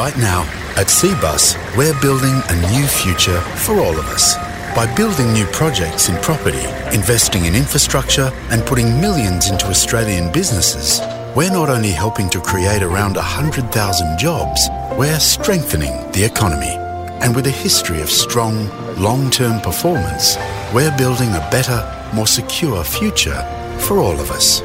Right now, at Cbus, we're building a new future for all of us. By building new projects in property, investing in infrastructure, and putting millions into Australian businesses, we're not only helping to create around 100,000 jobs, we're strengthening the economy. And with a history of strong, long term performance, we're building a better, more secure future for all of us.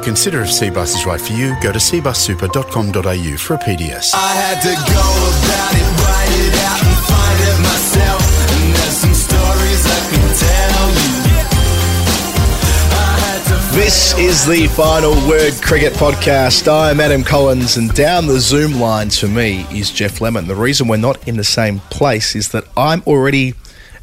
To consider if Cbus is right for you, go to cbussuper.com.au for a PDS. I had to go about it, write it out, and find it myself. And there's some stories I can tell you. I had to This is the final word cricket podcast. I'm Adam Collins, and down the Zoom lines for me is Geoff Lemon. The reason we're not in the same place is that I'm already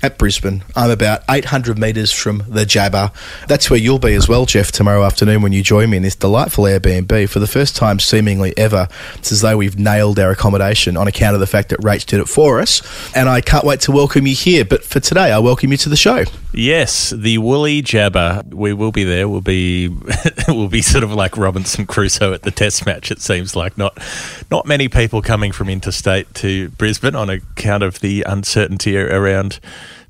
at Brisbane. I'm about 800 metres from the Gabba. That's where you'll be as well, Geoff, tomorrow afternoon when you join me in this delightful Airbnb. For the first time, seemingly ever, it's as though we've nailed our accommodation on account of the fact that Rach did it for us. And I can't wait to welcome you here. But for today, I welcome you to the show. Yes, the Woolloongabba. We will be there. We'll be we'll be sort of like Robinson Crusoe at the Test match. It seems like not not many people coming from interstate to Brisbane on account of the uncertainty around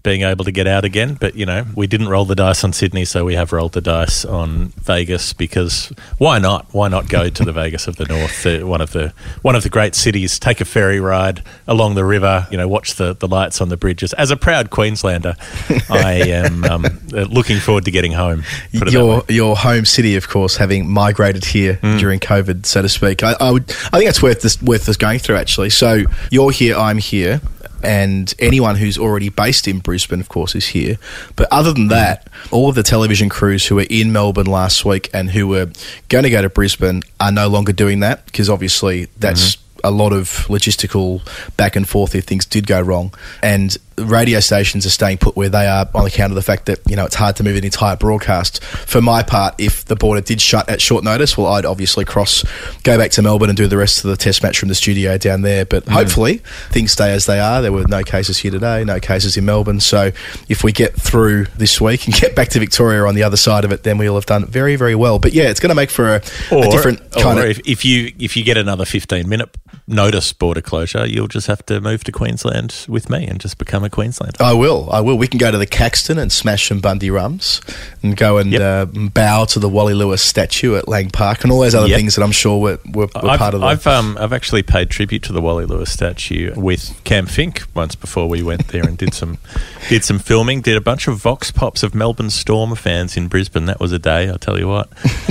being able to get out again. But you know, we didn't roll the dice on Sydney, so we have rolled the dice on Vegas because why not? Why not go to the Vegas of the North, the, one of the one of the great cities? Take a ferry ride along the river. You know, watch the, the lights on the bridges. As a proud Queenslander, I am um, looking forward to getting home. Put it that your your home city, of course, having migrated here Mm. during COVID, so to speak. I, I would, I think that's worth this worth us going through. Actually, so you're here, I'm here, and anyone who's already based in Brisbane, of course, is here. But other than that, all of the television crews who were in Melbourne last week and who were going to go to Brisbane are no longer doing that because obviously that's. Mm-hmm. A lot of logistical back and forth if things did go wrong, and radio stations are staying put where they are on account of the fact that you know it's hard to move an entire broadcast. For my part, if the border did shut at short notice, well, I'd obviously cross, go back to Melbourne and do the rest of the test match from the studio down there. But mm. hopefully things stay as they are. There were no cases here today, no cases in Melbourne. So if we get through this week and get back to Victoria on the other side of it, then we'll have done very very well. But yeah, it's going to make for a, a different or kind of. if, if you if you get another 15 minute notice border closure, you'll just have to move to Queensland with me and just become a Queenslander. I will. I will. We can go to the Caxton and smash some Bundy rums and go and Yep. uh, bow to the Wally Lewis statue at Lang Park and all those other Yep. things that I'm sure were, were, were I've, part of the. I've, um, I've actually paid tribute to the Wally Lewis statue with Cam Fink once before we went there and did some did some filming. Did a bunch of vox pops of Melbourne Storm fans in Brisbane. That was a day, I'll tell you what.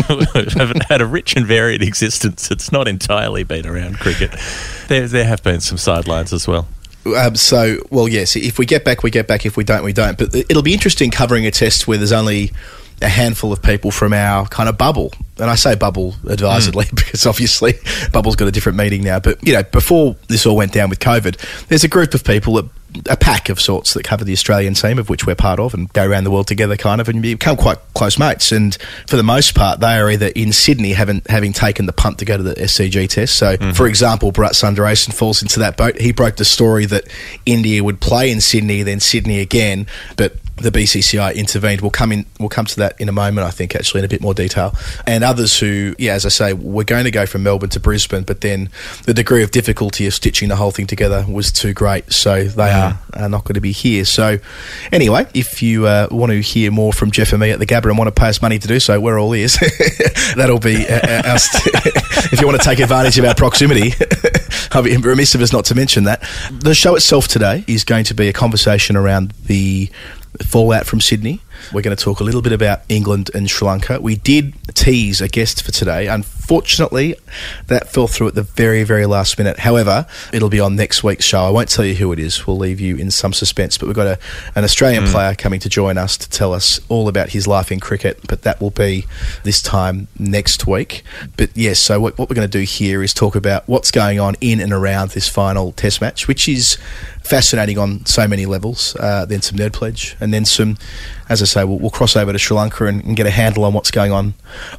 I haven't had a rich and varied existence. It's not entirely been around cricket. There, there have been some sidelines as well. Um, so, well, yes, if we get back, we get back. If we don't, we don't. But it'll be interesting covering a test where there's only a handful of people from our kind of bubble. And I say bubble advisedly hmm. because obviously bubble's got a different meaning now. But, you know, before this all went down with COVID, there's a group of people that a pack of sorts that cover the Australian team, of which we're part of, and go around the world together, kind of, and become quite close mates. And for the most part, they are either in Sydney, having having taken the punt to go to the SCG test. So, hmm. for example, Bharat Sundaresan falls into that boat. He broke the story that India would play in Sydney, then Sydney again, but the BCCI intervened. We'll come in. We'll come to that in a moment. I think actually in a bit more detail. And others who, yeah, as I say, were going to go from Melbourne to Brisbane, but then the degree of difficulty of stitching the whole thing together was too great, so they are, are not going to be here. So, anyway, if you uh, want to hear more from Geoff and me at the Gabba and want to pay us money to do so, we're all ears. That'll be uh, uh, our st- if you want to take advantage of our proximity. I'll be remiss of us not to mention that. The show itself today is going to be a conversation around the fallout from Sydney. We're going to talk a little bit about England and Sri Lanka. We did tease a guest for today. Unfortunately, that fell through at the very, very last minute. However, it'll be on next week's show. I won't tell you who it is. We'll leave you in some suspense. But we've got a, an Australian hmm. player coming to join us to tell us all about his life in cricket. But that will be this time next week. But yes, so what, what we're going to do here is talk about what's going on in and around this final test match, which is fascinating on so many levels. Uh, then some nerd pledge, and then some, as I say, we'll, we'll cross over to Sri Lanka and, and get a handle on what's going on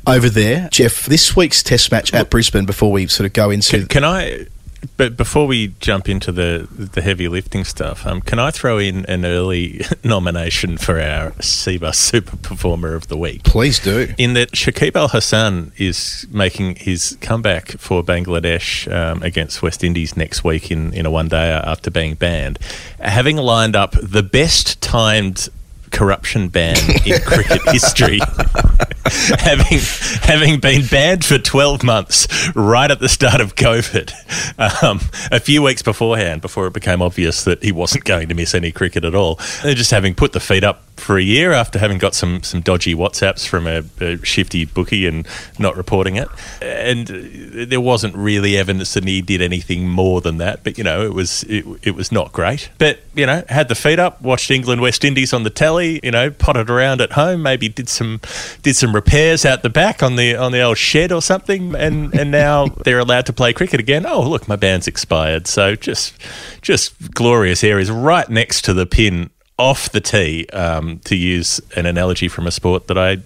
over there. Geoff, this week's test match at Brisbane. Before we sort of go into, Can, can I But before we jump into the the heavy lifting stuff, um, can I throw in an early nomination for our Cbus Super Performer of the Week? Please do. In that Shakib Al Hasan is making his comeback for Bangladesh um, against West Indies next week in, in a one day after being banned, having lined up the best timed corruption ban in cricket history, having having been banned for 12 months right at the start of COVID, um, a few weeks beforehand, before it became obvious that he wasn't going to miss any cricket at all, just having put the feet up for a year after having got some some dodgy WhatsApps from a, a shifty bookie and not reporting it, and there wasn't really evidence that he did anything more than that. But you know, it was it, it was not great. But you know, had the feet up, watched England West Indies on the telly. You know, potted around at home, maybe did some did some repairs out the back on the on the old shed or something, and and now they're allowed to play cricket again. Oh, look, my band's expired. So just just glorious areas right next to the pin off the tee, um, to use an analogy from a sport that I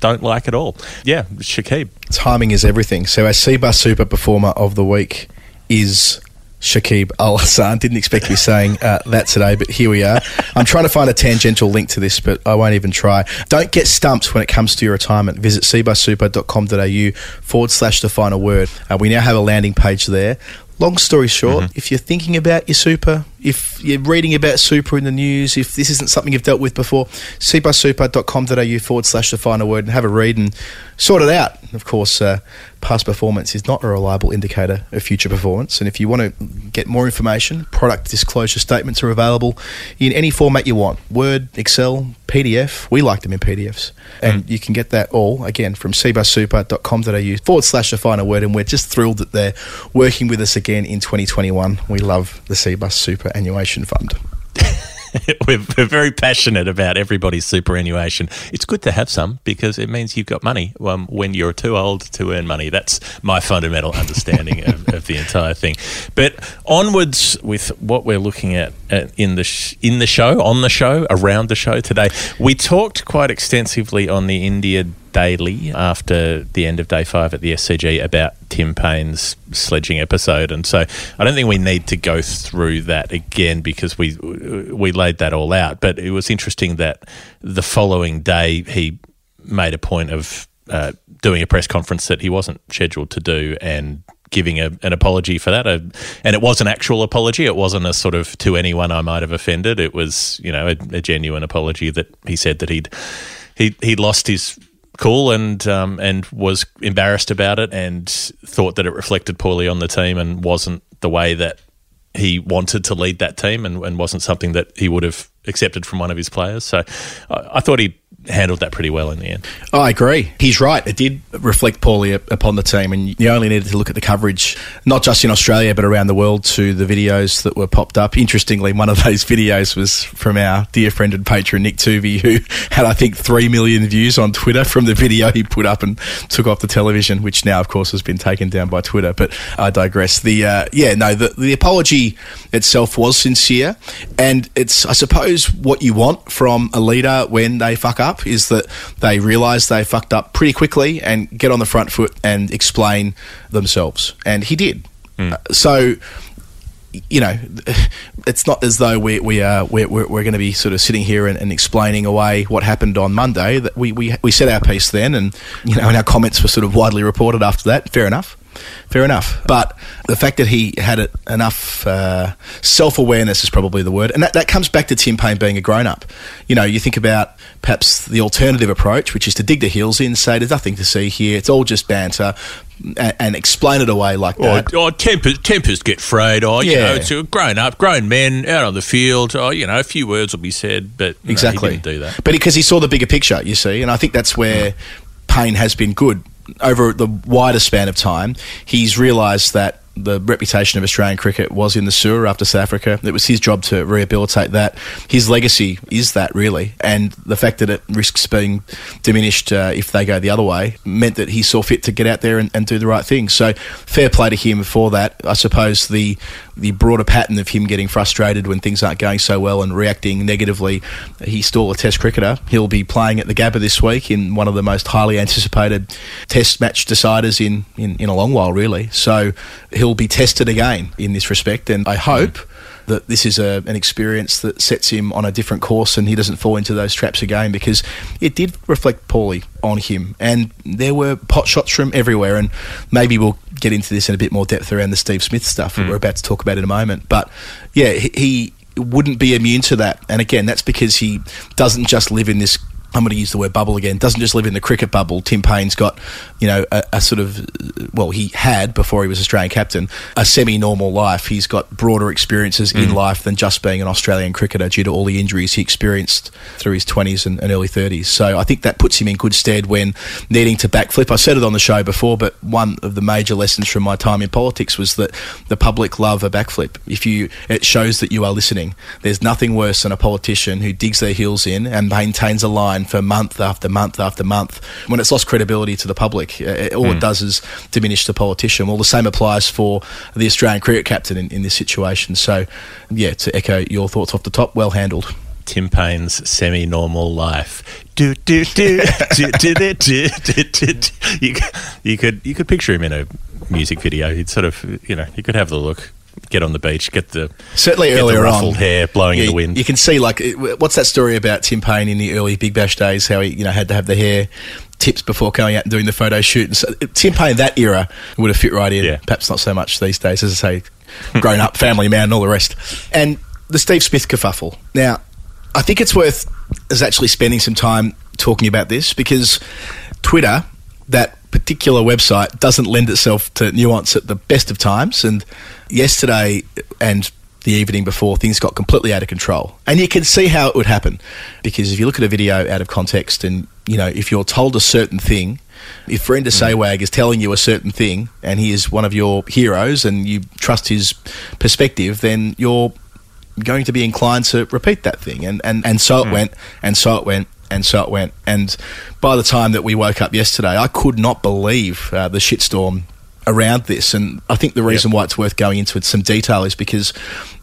don't like at all. Yeah, Shakib. Timing is everything. So our Cbus Super Performer of the Week is Shakib Al Hasan. Didn't expect to be saying uh, that today, but here we are. I'm trying to find a tangential link to this, but I won't even try. Don't get stumped when it comes to your retirement. Visit cbussuper.com.au forward slash the final word. Uh, we now have a landing page there. Long story short, if you're thinking about your super, if you're reading about super in the news, if this isn't something you've dealt with before, cbussuper.com.au forward slash the final word and have a read and sort it out. Of course, uh, past performance is not a reliable indicator of future performance. And if you want to get more information, product disclosure statements are available in any format you want Word, Excel, PDF. We like them in PDFs. And you can get that all, again, from cbussuper.com.au forward slash the final word. And we're just thrilled that they're working with us again in 2021. We love the Cbus Superannuation Fund. we're, we're very passionate about everybody's superannuation. It's good to have some because it means you've got money um, when you're too old to earn money. That's my fundamental understanding of, of the entire thing. But onwards with what we're looking at in the sh- in the show, on the show, around the show today. We talked quite extensively on the India Daily after the end of day five at the SCG about Tim Paine's sledging episode, and so I don't think we need to go through that again because we we laid that all out. But it was interesting that the following day he made a point of uh, doing a press conference that he wasn't scheduled to do and giving a, an apology for that. A, and it was an actual apology. It wasn't a sort of to anyone I might have offended. It was, you know, a, a genuine apology that he said that he'd he he'd lost his cool and um, and was embarrassed about it and thought that it reflected poorly on the team and wasn't the way that he wanted to lead that team and, and wasn't something that he would have accepted from one of his players. So I, I thought he handled that pretty well in the end. I agree. He's right. It did reflect poorly upon the team, and you only needed to look at the coverage, not just in Australia, but around the world, to the videos that were popped up. Interestingly, one of those videos was from our dear friend and patron, Nick Tuvey, who had, I think, 3 million views on Twitter from the video he put up and took off the television, which now, of course, has been taken down by Twitter. But I digress. The uh, Yeah, no, the, the apology itself was sincere, and it's, I suppose, what you want from a leader when they fuck up is that they realise they fucked up pretty quickly and get on the front foot and explain themselves. And he did. Uh, so, you know, it's not as though we, we are we're, we're, we're going to be sort of sitting here and, and explaining away what happened on Monday. That we, we we said our piece then, and you know, and our comments were sort of widely reported after that. Fair enough. Fair enough. But the fact that he had enough uh, self awareness is probably the word. And that, that comes back to Tim Paine being a grown up. You know, you think about perhaps the alternative approach, which is to dig the heels in, say there's nothing to see here, it's all just banter, and, and explain it away like that. Oh, oh tempers, tempers get frayed. Oh, you Yeah. know, it's a grown up, grown men out on the field. Oh, you know, a few words will be said, but no, Exactly. he didn't do that. But because he saw the bigger picture, you see, and I think that's where Paine has been good over the wider span of time. He's realised that the reputation of Australian cricket was in the sewer after South Africa. It was his job to rehabilitate that. His legacy is that, really. And the fact that it risks being diminished uh, if they go the other way meant that he saw fit to get out there and, and do the right thing. So, fair play to him for that. I suppose the the broader pattern of him getting frustrated when things aren't going so well and reacting negatively, he's still a Test cricketer. He'll be playing at the Gabba this week in one of the most highly anticipated Test match deciders in, in, in a long while, really. So he'll be tested again in this respect, and I hope. That this is a, an experience that sets him on a different course and he doesn't fall into those traps again because it did reflect poorly on him. And there were pot shots from everywhere. And maybe we'll get into this in a bit more depth around the Steve Smith stuff that hmm. we're about to talk about in a moment. But yeah, he, he wouldn't be immune to that. And again, that's because he doesn't just live in this. I'm going to use the word bubble again. Doesn't just live in the cricket bubble. Tim Paine's got, you know, a, a sort of, well, he had before he was Australian captain, a semi-normal life. He's got broader experiences in mm. life than just being an Australian cricketer due to all the injuries he experienced through his 20s and, and early 30s. So I think that puts him in good stead when needing to backflip. I said it on the show before, but one of the major lessons from my time in politics was that the public love a backflip. If you, it shows that you are listening. There's nothing worse than a politician who digs their heels in and maintains a line for month after month after month. When it's lost credibility to the public, uh, all it does is diminish the politician. Well, the same applies for the Australian cricket captain in, in this situation. So, yeah, to echo your thoughts off the top, well handled. Tim Paine's semi-normal life. Do do do do do do do do do. do. You, you could you could picture him in a music video. He'd sort of you know you could have the look, get on the beach, get the Certainly get the ruffled on, hair blowing Yeah, in the wind. You can see like what's that story about Tim Paine in the early Big Bash days? How he you know had to have the hair tips before going out and doing the photo shoot. And so uh, Tim Paine that era would have fit right in. Yeah. Perhaps not so much these days, as I say, grown up, family man, and all the rest. And the Steve Smith kerfuffle. Now, I think it's worth us actually spending some time talking about this because Twitter, that particular website, doesn't lend itself to nuance at the best of times. And yesterday and the evening before, things got completely out of control. And you can see how it would happen because if you look at a video out of context and, you know, if you're told a certain thing, if Virender hmm. Sehwag is telling you a certain thing and he is one of your heroes and you trust his perspective, then you're going to be inclined to repeat that thing. And, and, and so it hmm. went, and so it went, and so it went. And by the time that we woke up yesterday, I could not believe uh, the shitstorm around this. And I think the reason why it's worth going into it some detail is because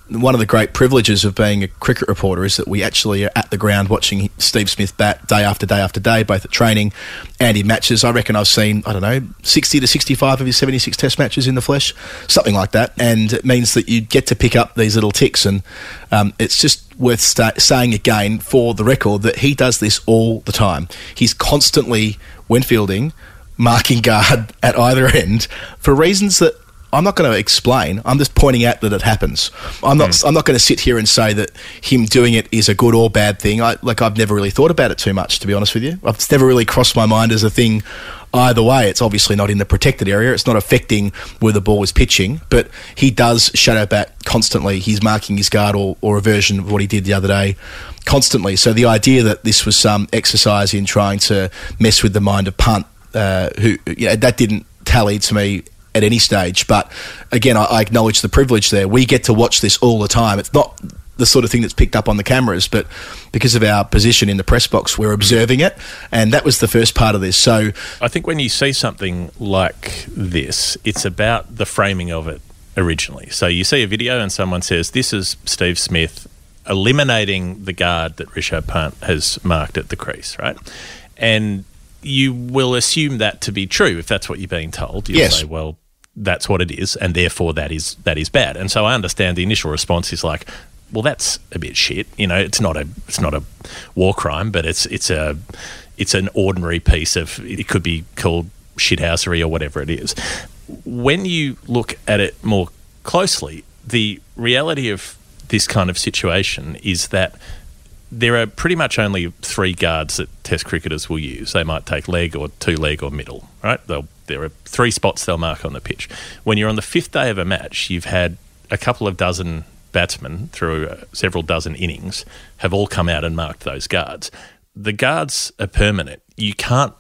one of the great privileges of being a cricket reporter is that we actually are at the ground watching Steve Smith bat day after day after day, both at training and in matches. I reckon I've seen, I don't know, 60 to 65 of his 76 test matches in the flesh, something like that. And it means that you get to pick up these little ticks. And um, it's just worth sta- saying again for the record that he does this all the time. He's constantly, when fielding, marking guard at either end for reasons that I'm not going to explain. I'm just pointing out that it happens. I'm not. I'm not going to sit here and say that him doing it is a good or bad thing. I, like I've never really thought about it too much, to be honest with you. It's never really crossed my mind as a thing. Either way, it's obviously not in the protected area. It's not affecting where the ball is pitching, but he does shadow bat constantly. He's marking his guard or, or a version of what he did the other day constantly. So the idea that this was some exercise in trying to mess with the mind of Pant, uh, who you know, that didn't tally to me at any stage. But again, I, I acknowledge the privilege there. We get to watch this all the time. It's not the sort of thing that's picked up on the cameras, but because of our position in the press box, we're observing it, and that was the first part of this. So I think when you see something like this, it's about the framing of it originally. So you see a video and someone says, This is Steve Smith eliminating the guard that Rishabh Pant has marked at the crease, right? And you will assume that to be true if that's what you're being told. You'll Yes. say, Well, that's what it is, and therefore that is that is bad. And so I understand the initial response is like, well, that's a bit shit. You know, it's not a it's not a war crime, but it's it's a it's an ordinary piece of it could be called shithousery or whatever it is. When you look at it more closely, the reality of this kind of situation is that there are pretty much only three guards that Test cricketers will use. They might take leg or two leg or middle, right? They'll, there are three spots they'll mark on the pitch. When you're on the fifth day of a match, you've had a couple of dozen batsmen through uh, several dozen innings have all come out and marked those guards. The guards are permanent. You can't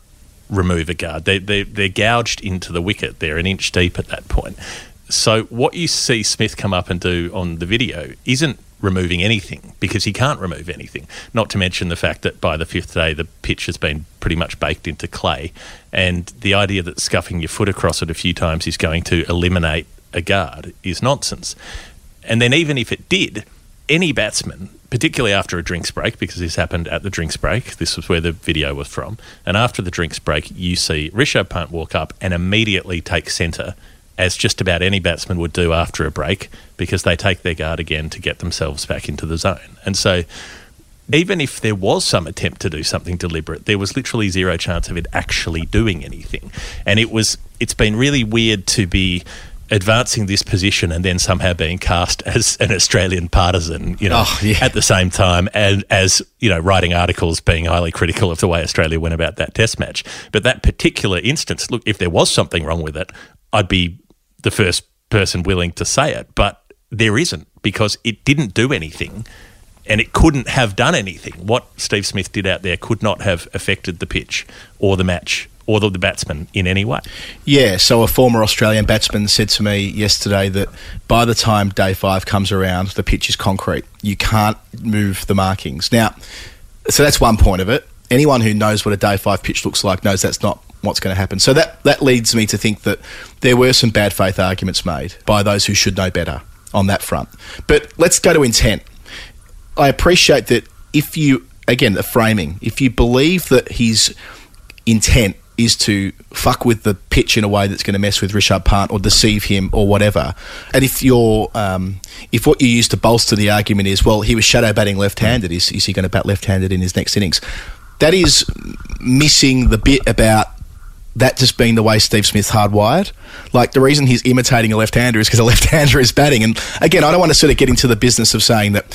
remove a guard. They, they, they're gouged into the wicket. They're an inch deep at that point. So what you see Smith come up and do on the video isn't removing anything because he can't remove anything. Not to mention the fact that by the fifth day the pitch has been pretty much baked into clay, and the idea that scuffing your foot across it a few times is going to eliminate a guard is nonsense. And then even if it did, any batsman, particularly after a drinks break, because this happened at the drinks break, this was where the video was from, and after the drinks break, you see Rishabh Pant walk up and immediately take centre as just about any batsman would do after a break, because they take their guard again to get themselves back into the zone. And so, even if there was some attempt to do something deliberate, there was literally zero chance of it actually doing anything. And it was it's been really weird to be advancing this position and then somehow being cast as an Australian partisan, you know, Oh, yeah. at the same time and as, you know, writing articles being highly critical of the way Australia went about that test match. But that particular instance, look, if there was something wrong with it, I'd be the first person willing to say it, but there isn't because it didn't do anything and it couldn't have done anything. What Steve Smith did out there could not have affected the pitch or the match or the, the batsman in any way. Yeah, so a former Australian batsman said to me yesterday that by the time day five comes around, the pitch is concrete. You can't move the markings. Now, so that's one point of it. Anyone who knows what a day five pitch looks like knows that's not what's going to happen. So that, that leads me to think that there were some bad faith arguments made by those who should know better on that front. But let's go to intent. I appreciate that if you, again, the framing, if you believe that his intent is to fuck with the pitch in a way that's going to mess with Rishabh Pant or deceive him or whatever. And if you're, um, if what you use to bolster the argument is, well, he was shadow batting left-handed, is, is he going to bat left-handed in his next innings? That is missing the bit about that just being the way Steve Smith's hardwired. Like the reason he's imitating a left-hander is because a left-hander is batting. And again, I don't want to sort of get into the business of saying that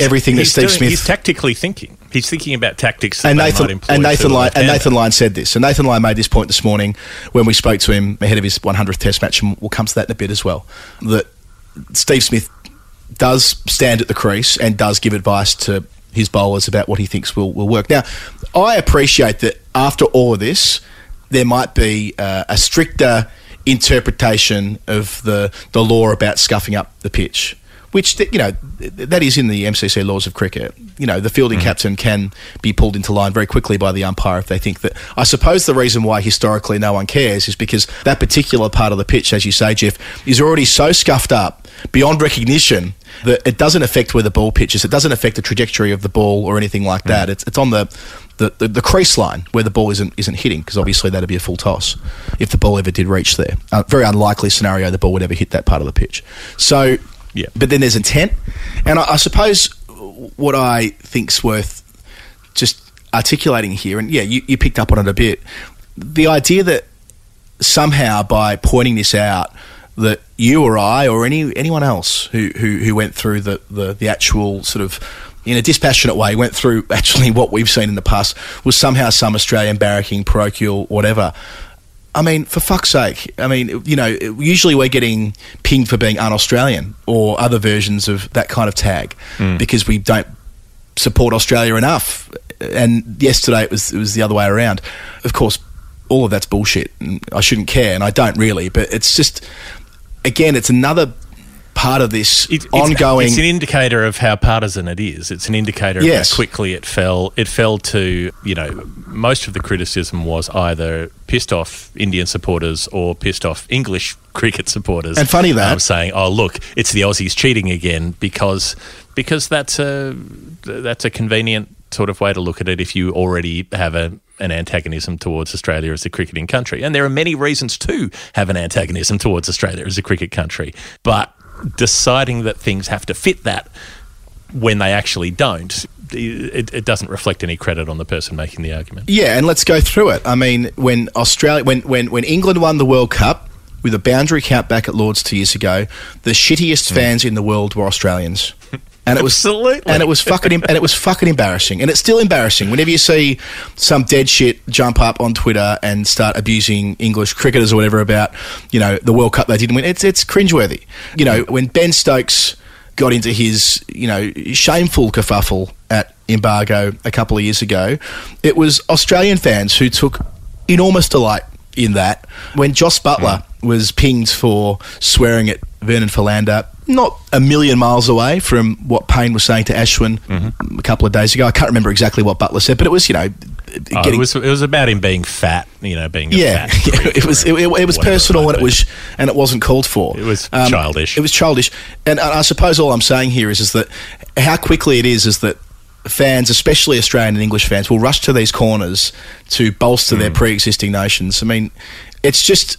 everything that he's Steve doing- Smith He's tactically thinking. He's thinking about tactics that and Nathan and Nathan Lyon and. Nathan Lyon said this. And Nathan Lyon made this point this morning when we spoke to him ahead of his 100th Test match, and we'll come to that in a bit as well. That Steve Smith does stand at the crease and does give advice to his bowlers about what he thinks will, will work. Now, I appreciate that after all of this, there might be uh, a stricter interpretation of the, the law about scuffing up the pitch. Which th- you know th- that is in the MCC laws of cricket. You know the fielding captain can be pulled into line very quickly by the umpire if they think that. I suppose the reason why historically no one cares is because that particular part of the pitch, as you say, Geoff, is already so scuffed up beyond recognition that it doesn't affect where the ball pitches. It doesn't affect the trajectory of the ball or anything like that. It's it's on the the, the, the crease line where the ball isn't isn't hitting because obviously that'd be a full toss if the ball ever did reach there. Uh, very unlikely scenario the ball would ever hit that part of the pitch. So, Yeah. but then there's intent, and I, I suppose what I think's worth just articulating here, and yeah, you, you picked up on it a bit. The idea that somehow by pointing this out that you or I or any anyone else who, who, who went through the, the, the actual sort of in a dispassionate way went through actually what we've seen in the past was somehow some Australian barracking, parochial, whatever. I mean, for fuck's sake. I mean, you know, usually we're getting pinged for being un Australian or other versions of that kind of tag hmm. because we don't support Australia enough. And yesterday it was it was the other way around. Of course, all of that's bullshit. And I shouldn't care, and I don't really. But it's just, again, it's another part of this It- it's, ongoing. It's an indicator of how partisan it is. It's an indicator Yes. of how quickly it fell. It fell to you know most of the criticism was either pissed off Indian supporters or pissed off English cricket supporters. And funny that- I'm um, saying, "Oh look, it's the Aussies cheating again," because because that's a that's a convenient sort of way to look at it if you already have a an antagonism towards Australia as a cricketing country. And there are many reasons to have an antagonism towards Australia as a cricket country. But deciding that things have to fit that when they actually don't, it, it doesn't reflect any credit on the person making the argument. Yeah, and let's go through it. I mean, when Australia, when when when England won the World Cup with a boundary count back at Lords two years ago, the shittiest mm. fans in the world were Australians. And it was Absolutely. and it was fucking, and it was fucking embarrassing, and it's still embarrassing. Whenever you see some dead shit jump up on Twitter and start abusing English cricketers or whatever about, you know, the World Cup they didn't win, it's it's cringeworthy. You know, when Ben Stokes got into his, you know, shameful kerfuffle at Mbargo a couple of years ago, it was Australian fans who took enormous delight in that. When Jos Buttler hmm. was pinged for swearing at Vernon Philander, not a million miles away from what Paine was saying to Ashwin a couple of days ago. I can't remember exactly what Buttler said, but it was, you know, Oh, it was it was about him being fat, you know, being a yeah, it was it, it, it was personal and it was and it wasn't called for. It was childish. It was childish, and I I suppose all I'm saying here is is that how quickly it is is that fans, especially Australian and English fans, will rush to these corners to bolster Hmm. their pre-existing notions. I mean, it's just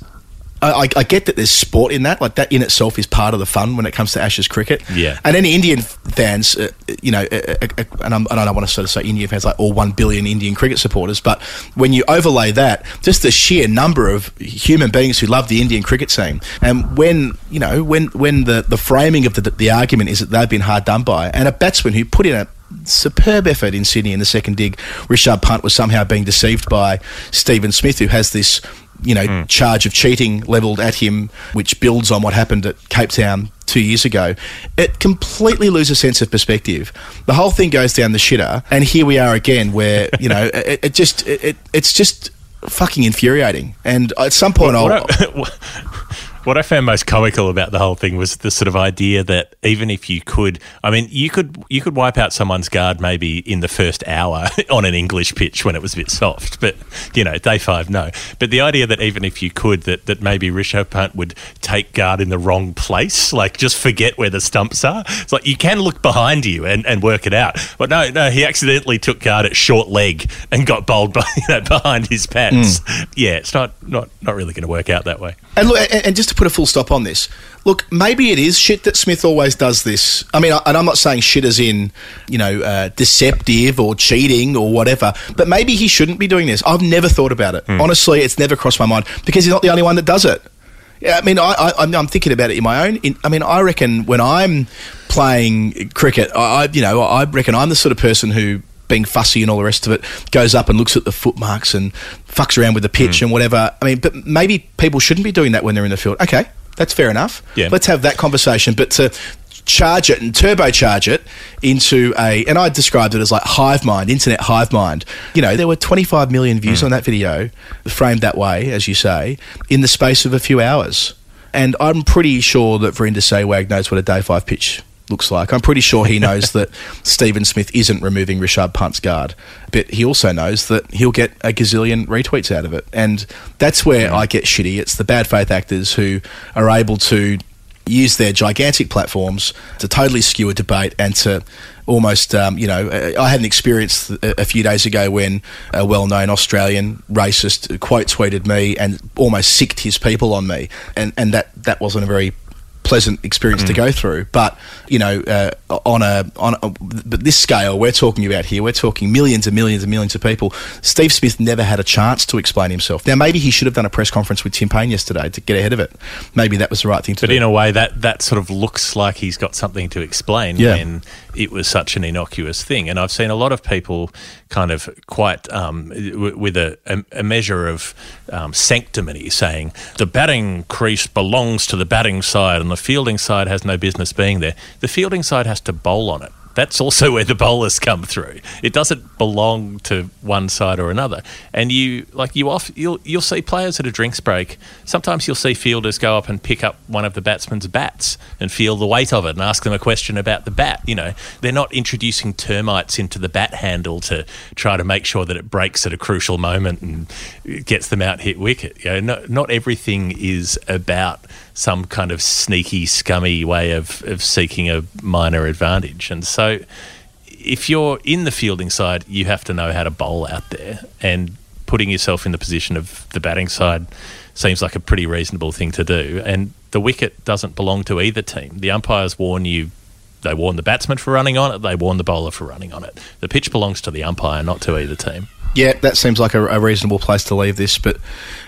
I, I, get that there's sport in that. Like that in itself is part of the fun when it comes to Ashes cricket. Yeah. And any Indian fans, uh, you know, uh, uh, uh, and I'm, I don't want to sort of say Indian fans like all one billion Indian cricket supporters, but when you overlay that, just the sheer number of human beings who love the Indian cricket team, and when you know when when the the framing of the the argument is that they've been hard done by, and a batsman who put in a superb effort in Sydney in the second dig, Rishabh Pant was somehow being deceived by Steven Smith, who has this you know, charge of cheating levelled at him, which builds on what happened at Cape Town two years ago, it completely loses sense of perspective. The whole thing goes down the shitter, and here we are again, where you know, it, it just it, it's just fucking infuriating. And at some point, I'll. What I, found most comical about the whole thing was the sort of idea that even if you could, I mean, you could you could wipe out someone's guard maybe in the first hour on an English pitch when it was a bit soft, but you know, day five, no. But the idea that even if you could, that that maybe Rishabh Pant would take guard in the wrong place, like just forget where the stumps are. It's like you can look behind you and, and work it out, but no, no, he accidentally took guard at short leg and got bowled by, you know, behind his pants. Mm. Yeah, it's not not not really going to work out that way. And look, and, and just to put a full stop on this, look, maybe it is shit that Smith always does this. I mean, and I'm not saying shit as in, you know, uh, deceptive or cheating or whatever, but maybe he shouldn't be doing this. I've never thought about it. Honestly, it's never crossed my mind because he's not the only one that does it. Yeah, I mean, I, I'm thinking about it in my own. In, I mean, I reckon when I'm playing cricket, I, I, you know, I reckon I'm the sort of person who, being fussy and all the rest of it, goes up and looks at the footmarks and fucks around with the pitch hmm. and whatever. I mean, but maybe people shouldn't be doing that when they're in the field. Okay, that's fair enough. Yeah. Let's have that conversation. But to charge it and turbocharge it into a, and I described it as like hive mind, internet hive mind. You know, there were 25 million views hmm. on that video, framed that way, as you say, in the space of a few hours. And I'm pretty sure that Virender Sehwag knows what a day five pitch looks like. I'm pretty sure he knows that Steven Smith isn't removing Rishabh Pant's guard, but he also knows that he'll get a gazillion retweets out of it. And that's where I get shitty. It's the bad faith actors who are able to use their gigantic platforms to totally skew a debate and to almost, um, you know, I had an experience a a few days ago when a well known Australian racist quote tweeted me and almost sicked his people on me. And, and that, that wasn't a very pleasant experience to go through. But you know, uh, on a on a, but this scale we're talking about here, we're talking millions and millions and millions of people. Steve Smith never had a chance to explain himself. Now maybe he should have done a press conference with Tim Paine yesterday to get ahead of it. Maybe that was the right thing to But do. But in a way, that that sort of looks like he's got something to explain Yeah. when it was such an innocuous thing. And I've seen a lot of people kind of quite um, with a, a, a measure of um, sanctimony saying the batting crease belongs to the batting side and the fielding side has no business being there. The fielding side has to bowl on it. That's also where the bowlers come through. It doesn't belong to one side or another. And you like you off you'll you'll see players at a drinks break. Sometimes you'll see fielders go up and pick up one of the batsman's bats and feel the weight of it and ask them a question about the bat. You know, they're not introducing termites into the bat handle to try to make sure that it breaks at a crucial moment and gets them out hit wicket. You know, not, not everything is about some kind of sneaky, scummy way of, of seeking a minor advantage. And so if you're in the fielding side, you have to know how to bowl out there. And putting yourself in the position of the batting side seems like a pretty reasonable thing to do. And the wicket doesn't belong to either team. The umpires warn you. They warn the batsman for running on it. They warn the bowler for running on it. The pitch belongs to the umpire, not to either team. Yeah, that seems like a, a reasonable place to leave this. But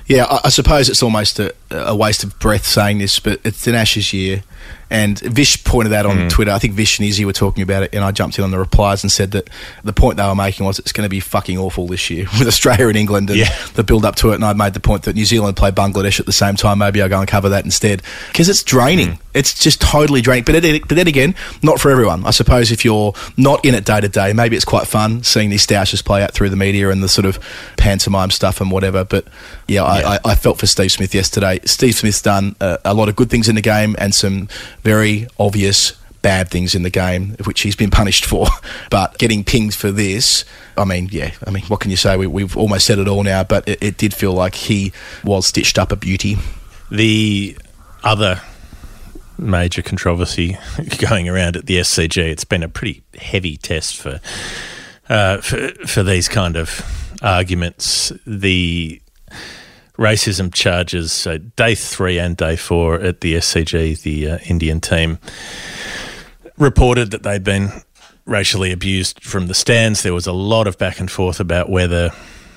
yeah, I, I suppose it's almost a, a waste of breath saying this, but it's an Ashes year. And Vish pointed that on hmm. Twitter, I think Vish and Izzy were talking about it, and I jumped in on the replies and said that the point they were making was it's going to be fucking awful this year with Australia and England and Yeah. the build up to it. And I made the point that New Zealand play Bangladesh at the same time. Maybe I'll go and cover that instead because it's draining. Hmm. It's just totally draining. But then, but then again, not for everyone. I suppose if you're not in it day to day, maybe it's quite fun seeing these stoushes play out through the media and the sort of pantomime stuff and whatever. But yeah, I, I, I felt for Steve Smith yesterday. Steve Smith's done a, a lot of good things in the game and some very obvious bad things in the game, which he's been punished for. But getting pinged for this, I mean, yeah, I mean, what can you say? We, we've almost said it all now, but it, it did feel like he was stitched up a beauty. The other major controversy going around at the SCG, it's been a pretty heavy test for uh, for, for these kind of arguments. The racism charges. So day three and day four at the SCG, the uh, Indian team reported that they'd been racially abused from the stands. There was a lot of back and forth about whether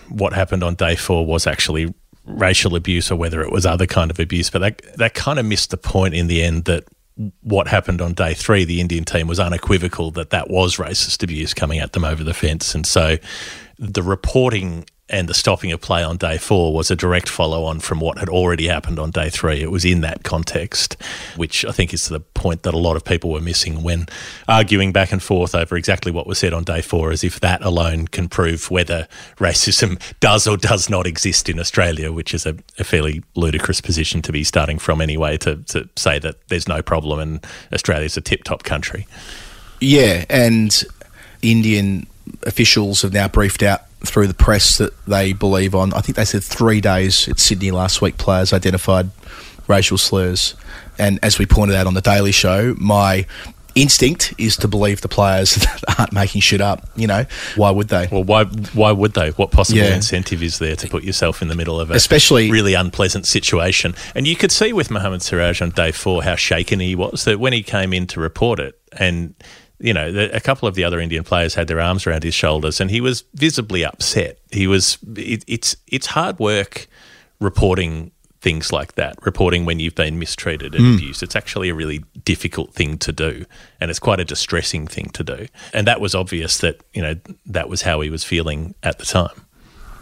what happened on day four was actually racial abuse or whether it was other kind of abuse. But that that kind of missed the point in the end that what happened on day three, the Indian team was unequivocal that that was racist abuse coming at them over the fence, and so the reporting and the stopping of play on day four was a direct follow on from what had already happened on day three. It was in that context, which I think is the point that a lot of people were missing when arguing back and forth over exactly what was said on day four, as if that alone can prove whether racism does or does not exist in Australia, which is a, a fairly ludicrous position to be starting from anyway, to, to say that there's no problem and Australia's a tip top country. Yeah, and Indian officials have now briefed out through the press that they believe on, I think they said three days at Sydney last week, players identified racial slurs. And as we pointed out on the Daily Show, my instinct is to believe the players that aren't making shit up. You know, why would they? Well, why why would they? What possible Yeah. incentive is there to put yourself in the middle of a Especially- really unpleasant situation? And you could see with Mohammed Siraj on day four how shaken he was. That when he came in to report it, and you know, the, a couple of the other Indian players had their arms around his shoulders, and he was visibly upset. He was. It, it's it's hard work reporting things like that, reporting when you've been mistreated and hmm. abused. It's actually a really difficult thing to do, and it's quite a distressing thing to do. And that was obvious that you know that was how he was feeling at the time.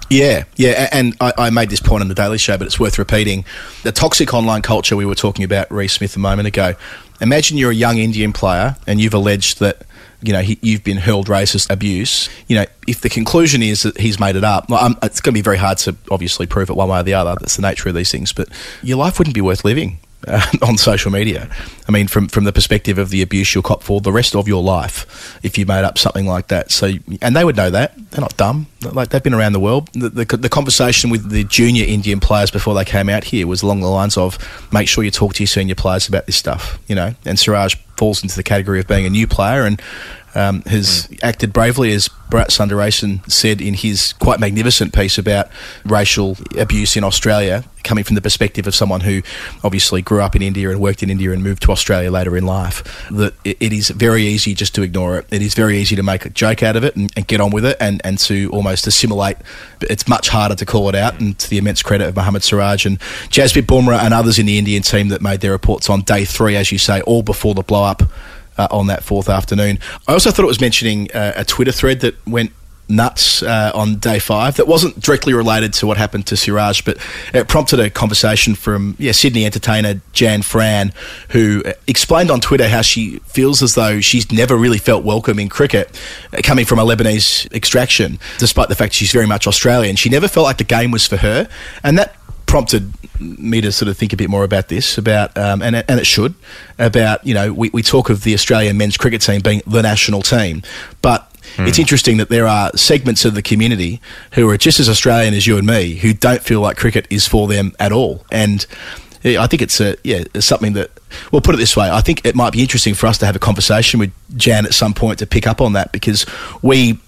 Yeah, yeah, and I, I made this point on the Daily Show, but it's worth repeating. The toxic online culture we were talking about, Reece Smith, a moment ago. Imagine you're a young Indian player and you've alleged that you know he, you've been hurled racist abuse. You know, if the conclusion is that he's made it up, well, it's going to be very hard to obviously prove it one way or the other. That's the nature of these things. But your life wouldn't be worth living. Uh, on social media, I mean, from from the perspective of the abuse you'll cop for the rest of your life, if you made up something like that. So, and they would know that they're not dumb. Like they've been around the world. The, the, the conversation with the junior Indian players before they came out here was along the lines of make sure you talk to your senior players about this stuff, you know. And Siraj falls into the category of being a new player and um, has acted bravely, as Bharat Sundaresan said in his quite magnificent piece about racial abuse in Australia, coming from the perspective of someone who obviously grew up in India and worked in India and moved to Australia later in life. That it, it is very easy just to ignore it. It is very easy to make a joke out of it and, and get on with it and, and to almost assimilate. It's much harder to call it out, and to the immense credit of Mohammed Siraj and Jasprit Bumrah and others in the Indian team that made their reports on day three, as you say, all before the blow up uh, on that fourth afternoon. I also thought it was mentioning uh, a Twitter thread that went nuts uh, on day five that wasn't directly related to what happened to Siraj, but it prompted a conversation from yeah Sydney entertainer Jan Fran, who uh, explained on Twitter how she feels as though she's never really felt welcome in cricket, uh, coming from a Lebanese extraction, despite the fact she's very much Australian. She never felt like the game was for her, and that prompted me to sort of think a bit more about this about um, and, it, and it should about you know we, we talk of the Australian men's cricket team being the national team but it's interesting that there are segments of the community who are just as Australian as you and me who don't feel like cricket is for them at all. And I think it's a yeah it's something that well put it this way I think it might be interesting for us to have a conversation with Jan at some point to pick up on that because we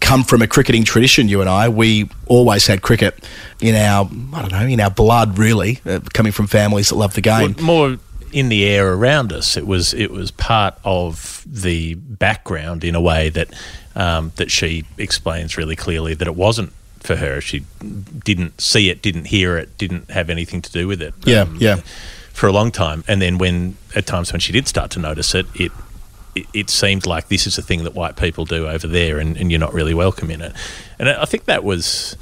come from a cricketing tradition. You and I, we always had cricket in our, I don't know, in our blood. Really, uh, coming from families that love the game. Well, more in the air around us. It was it was part of the background in a way that um, that she explains really clearly that it wasn't for her. She didn't see it, didn't hear it, didn't have anything to do with it. Yeah, yeah. For a long time, and then when at times when she did start to notice it, it it, it seemed like this is a thing that white people do over there, and, and you're not really welcome in it. And I think that was,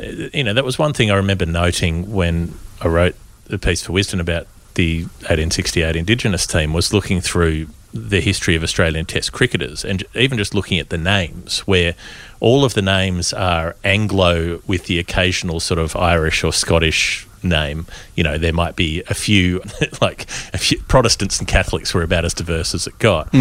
uh, you know, that was one thing I remember noting when I wrote the piece for Wisden about the 1868 Indigenous team was looking through the history of Australian Test cricketers and even just looking at the names, where all of the names are Anglo with the occasional sort of Irish or Scottish name. You know, there might be a few, like a few Protestants and Catholics were about as diverse as it got.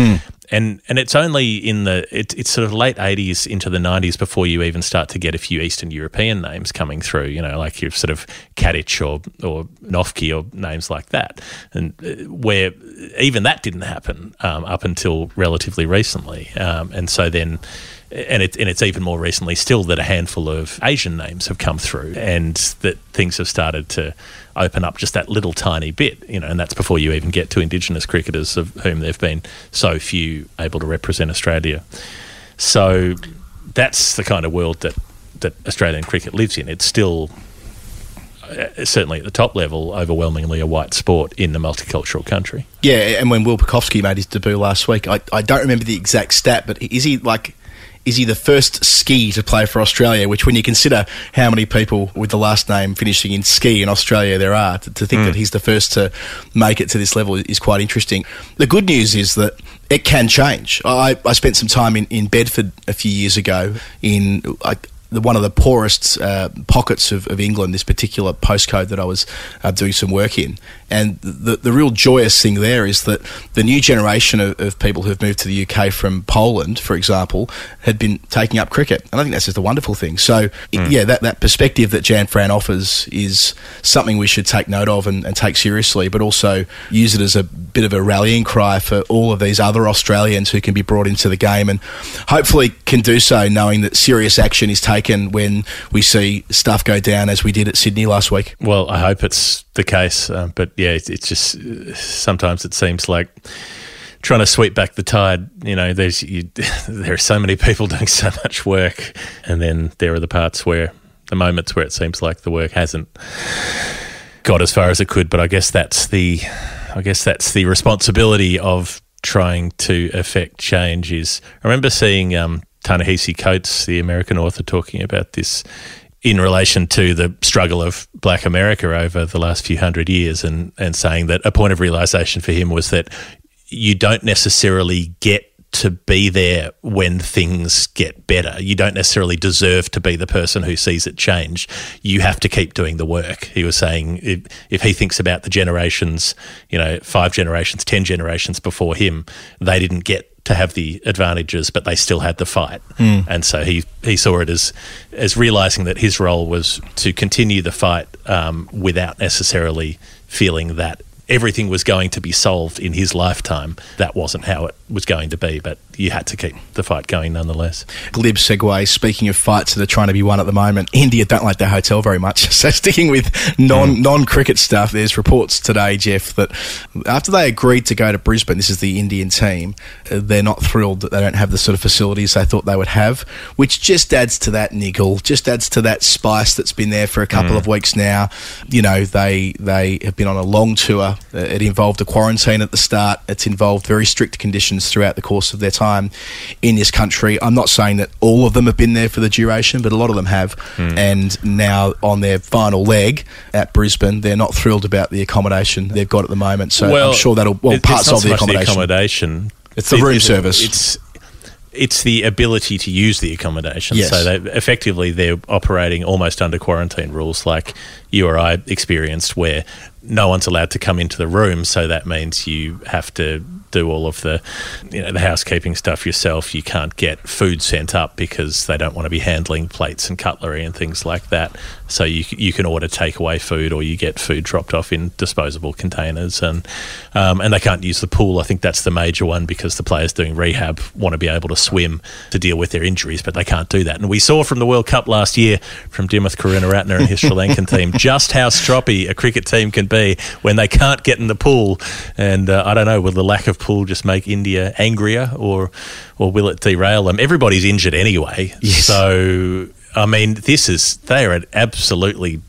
And and it's only in the it, it's sort of late eighties into the nineties before you even start to get a few Eastern European names coming through. You know, like your sort of Katich or or Noffke or names like that, and uh, where even that didn't happen um, up until relatively recently. Um, and so then and and it's even more recently still that a handful of Asian names have come through, and that things have started to open up just that little tiny bit, you know, and that's before you even get to Indigenous cricketers of whom there've been so few able to represent Australia. So that's the kind of world that that Australian cricket lives in. It's still uh, certainly at the top level, overwhelmingly a white sport in a multicultural country. Yeah, and when Will Pucovski made his debut last week, I, I don't remember the exact stat, but is he like is he the first ski to play for Australia? Which, when you consider how many people with the last name finishing in ski in Australia there are, to, to think Mm. that he's the first to make it to this level is quite interesting. The good news is that it can change. I, I spent some time in, in Bedford a few years ago in like the, one of the poorest uh, pockets of, of England, this particular postcode that I was uh, doing some work in. And the, the real joyous thing there is that the new generation of, of people who've moved to the UK from Poland, for example, had been taking up cricket. And I think that's just a wonderful thing. So, i- yeah, that, that perspective that Jan Fran offers is something we should take note of and, and take seriously, but also use it as a bit of a rallying cry for all of these other Australians who can be brought into the game and hopefully can do so knowing that serious action is taken when we see stuff go down as we did at Sydney last week. Well, I hope it's the case, uh, but yeah, it's, it's just uh, sometimes it seems like trying to sweep back the tide. You know, there's you, there are so many people doing so much work, and then there are the parts where the moments where it seems like the work hasn't got as far as it could. But I guess that's the I guess that's the responsibility of trying to affect change. Is I remember seeing um, Ta-Nehisi Coates, the American author, talking about this in relation to the struggle of Black America over the last few hundred years, and and saying that a point of realization for him was that you don't necessarily get to be there when things get better. You don't necessarily deserve to be the person who sees it change. You have to keep doing the work. He was saying if, if he thinks about the generations, you know, five generations, 10 generations before him, they didn't get to have the advantages, but they still had the fight. And so he, he saw it as, as realizing that his role was to continue the fight um, without necessarily feeling that everything was going to be solved in his lifetime. That wasn't how it was going to be, but you had to keep the fight going nonetheless. glib segue. Speaking of fights that are trying to be won at the moment, India don't like their hotel very much. So sticking with non non cricket stuff, there's reports today, Geoff, that after they agreed to go to Brisbane, this is the Indian team, uh, they're not thrilled that they don't have the sort of facilities they thought they would have, which just adds to that niggle, just adds to that spice that's been there for a couple of weeks now. You know, they they have been on a long tour. Uh, It involved a quarantine at the start. It's involved very strict conditions throughout the course of their time in this country. I'm not saying that all of them have been there for the duration, but a lot of them have. Hmm. And now on their final leg at Brisbane, they're not thrilled about the accommodation they've got at the moment. So I'm sure that'll well it- parts of so the accommodation. accommodation. It's the room It's- service. It's it's the ability to use the accommodation. Yes. So they effectively they're operating almost under quarantine rules, like you or I experienced, where no one's allowed to come into the room. So that means you have to do all of the you know the housekeeping stuff yourself. You can't get food sent up because they don't want to be handling plates and cutlery and things like that. So you you can order takeaway food or you get food dropped off in disposable containers and um, and they can't use the pool. I think that's the major one because the players doing rehab want to be able to swim to deal with their injuries, but they can't do that. And we saw from the World Cup last year from Dimuth Karunaratne and his Sri Lankan team just how stroppy a cricket team can be when they can't get in the pool. And uh, I don't know, will the lack of pool just make India angrier or or will it derail them? Everybody's injured anyway, Yes. so I mean, this is they are an absolutely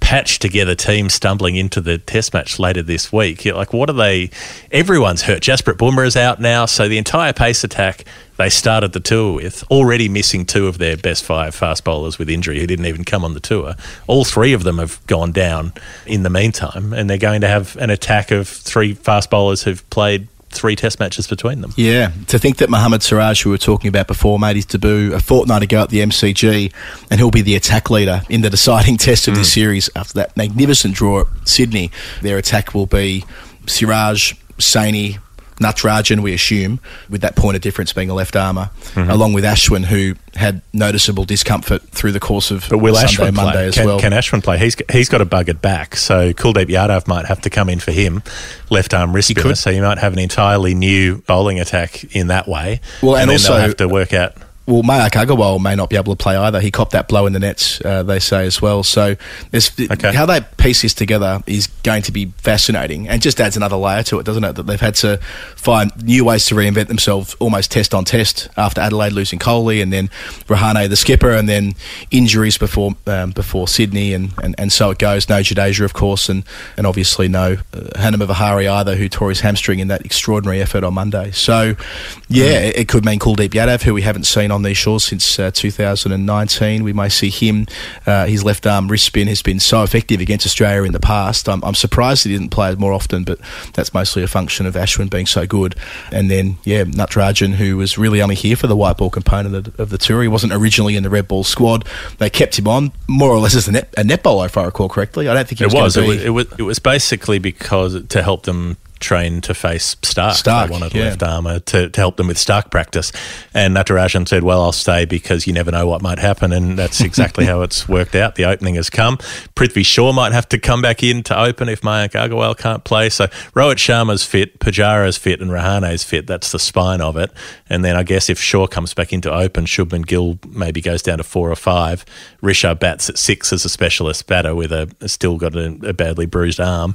patched together team stumbling into the test match later this week. You're like, what are they? Everyone's hurt. Jasprit Bumrah is out now, so the entire pace attack they started the tour with already missing two of their best five fast bowlers with injury who didn't even come on the tour. All three of them have gone down in the meantime, and they're going to have an attack of three fast bowlers who've played three test matches between them. Yeah, to think that Mohammad Siraj, who we were talking about before, made his debut a fortnight ago at the MCG, and he'll be the attack leader in the deciding test of this mm. series after that magnificent draw at Sydney. Their attack will be Siraj, Saini, Natarajan, we assume, with that point of difference being a left armour, mm-hmm. along with Ashwin, who had noticeable discomfort through the course of But will Sunday, Ashwin Monday play? as can, well. can Ashwin play? He's he's got a buggered back, so Kuldeep Yadav might have to come in for him, left arm wrist spinner. So you might have an entirely new bowling attack in that way. Well, and then also- have to work out. Well, Mayank Agarwal may not be able to play either. He copped that blow in the nets, uh, they say as well. So Okay. how they piece this together is going to be fascinating and just adds another layer to it, doesn't it? That they've had to find new ways to reinvent themselves almost test on test after Adelaide losing Kohli and then Rahane the skipper and then injuries before um, before Sydney and, and, and so it goes. No Jadeja, of course, and, and obviously no uh, Hanuma Vihari either, who tore his hamstring in that extraordinary effort on Monday. So, yeah, it, it could mean Kuldeep Yadav, who we haven't seen on these shores since uh, 2019. We may see him. Uh, his left arm wrist spin has been so effective against Australia in the past. I'm, I'm surprised he didn't play it more often, but that's mostly a function of Ashwin being so good. And then, yeah, Natarajan, who was really only here for the white ball component of the, of the tour. He wasn't originally in the red ball squad. They kept him on more or less as a net, a net bowler, if I recall correctly. I don't think he It was. It was, it was. It was basically because to help them train to face Stark. Stark, they wanted yeah. left armour to, to help them with Stark practice. And Natarajan said, "Well, I'll stay because you never know what might happen." And that's exactly how it's worked out. The opening has come. Prithvi Shaw might have to come back in to open if Mayank Agarwal can't play. So Rohit Sharma's fit, Pujara's fit, and Rahane's fit. That's the spine of it. And then I guess if Shaw comes back into open, Shubman Gill maybe goes down to four or five. Rishabh bats at six as a specialist batter with a still got a, a badly bruised arm,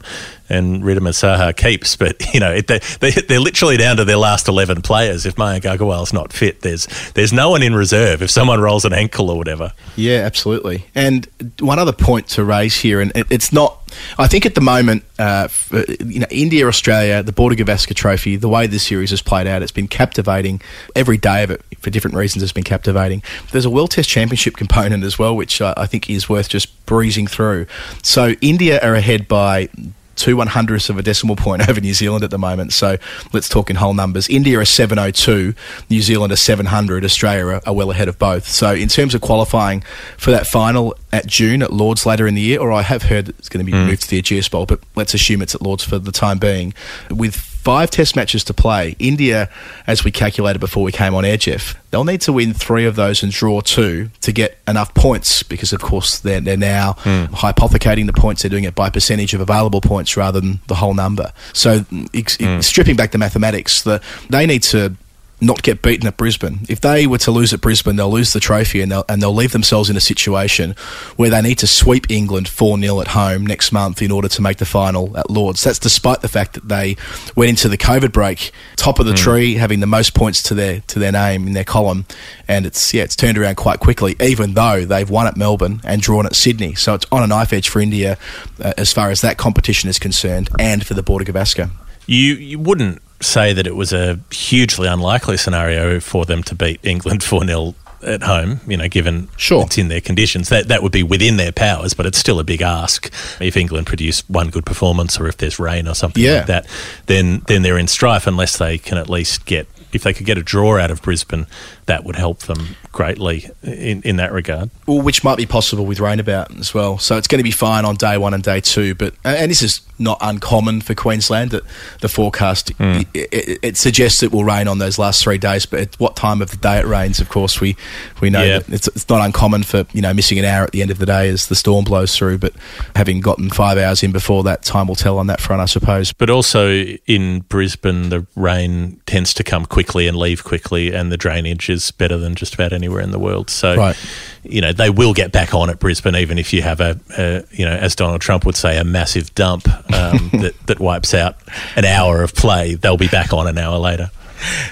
and Wriddhiman Saha keeps. But you know they, they they're literally down to their last eleven players. If Mayank Agarwal's not fit, there's there's no one in reserve. If someone rolls an ankle or whatever, Yeah, absolutely. And one other point to raise here, and it, it's not. I think at the moment, uh, uh, you know, India, Australia, the Border Gavaskar Trophy, the way this series has played out, it's been captivating. Every day of it, for different reasons, has been captivating. There's a World Test Championship component as well, which uh, I think is worth just breezing through. So India are ahead by two one hundredths of a decimal point over New Zealand at the moment. So let's talk in whole numbers. India are 702, New Zealand are 700, Australia are, are well ahead of both. So in terms of qualifying for that final at June at Lords later in the year, or I have heard it's going to be hmm. moved to the Ageas Bowl, but let's assume it's at Lords for the time being. With five test matches to play, India, as we calculated before we came on air, Geoff, they'll need to win three of those and draw two to get enough points because, of course, they're, they're now hmm. hypothecating the points. They're doing it by percentage of available points rather than the whole number. So, ex- hmm. stripping back the mathematics, the, they need to not get beaten at Brisbane. If they were to lose at Brisbane, they'll lose the trophy and they'll, and they'll leave themselves in a situation where they need to sweep England 4 0 at home next month in order to make the final at Lords. That's despite the fact that they went into the COVID break top of the tree, having the most points to their to their name in their column, and it's yeah, it's turned around quite quickly. Even though they've won at Melbourne and drawn at Sydney, so it's on a knife edge for India uh, as far as that competition is concerned, and for the Border Gavaskar. you you wouldn't say that it was a hugely unlikely scenario for them to beat England four 0 at home, you know, given Sure. it's in their conditions. That that would be within their powers, but it's still a big ask. If England produce one good performance or if there's rain or something Yeah. like that, then then they're in strife unless they can at least get if they could get a draw out of Brisbane, that would help them greatly in, in that regard. Well, which might be possible with rain about as well. So it's going to be fine on day one and day two. But and this is not uncommon for Queensland. That the forecast hmm. it, it, it suggests it will rain on those last three days. But at what time of the day it rains, of course, we we know Yeah. that it's, it's not uncommon for you know missing an hour at the end of the day as the storm blows through. But having gotten five hours in before that, time will tell on that front, I suppose. But also in Brisbane, the rain tends to come quickly and leave quickly, and the drainage is better than just about anywhere in the world. So, Right. you know, they will get back on at Brisbane, even if you have a, a you know, as Donald Trump would say, a massive dump um, that, that wipes out an hour of play. They'll be back on an hour later.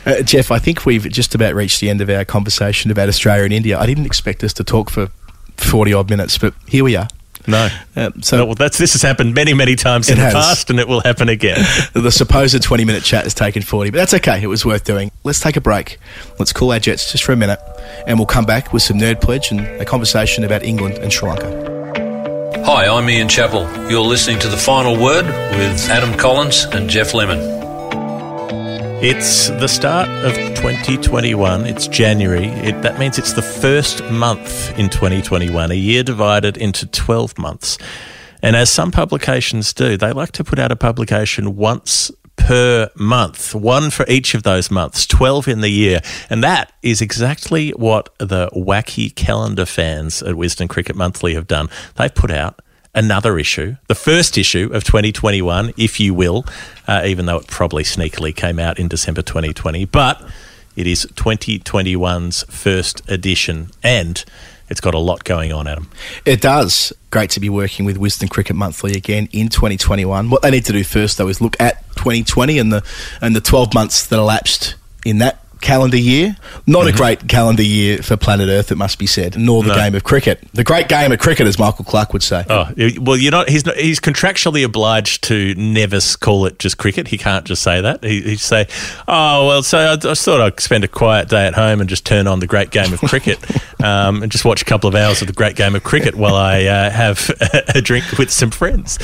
Uh, Geoff, I think we've just about reached the end of our conversation about Australia and India. I didn't expect us to talk for forty odd minutes, but here we are. No. Uh, so No, well, that's this has happened many, many times in the has. past, and it will happen again. the supposed 20 minute chat has taken 40, but that's okay. It was worth doing. Let's take a break. Let's cool our jets just for a minute, and we'll come back with some nerd pledge and a conversation about England and Sri Lanka. Hi, I'm Ian Chappell. You're listening to The Final Word with Adam Collins and Geoff Lemon. It's the start of 2021. It's January. It, that means it's the first month in 2021, a year divided into 12 months. And as some publications do, they like to put out a publication once per month, one for each of those months, 12 in the year. And that is exactly what the wacky calendar fans at Wisden Cricket Monthly have done. They've put out another issue, the first issue of 2021, if you will, uh, even though it probably sneakily came out in December 2020. But It is 2021's first edition, and it's got a lot going on, Adam. It does. Great to be working with Wisden Cricket Monthly again in 2021. What they need to do first, though, is look at 2020 and the and the 12 months that elapsed in that calendar year. Not a great calendar year for planet Earth, it must be said, nor the Mm-hmm. No. game of cricket. The great game of cricket, as Michael Clarke would say. Oh well, you're not. He's not. He's contractually obliged to never call it just cricket. He can't just say that. He, he'd say, "Oh well, so I, I thought I'd spend a quiet day at home and just turn on the great game of cricket, um, and just watch a couple of hours of the great game of cricket while I uh, have a drink with some friends."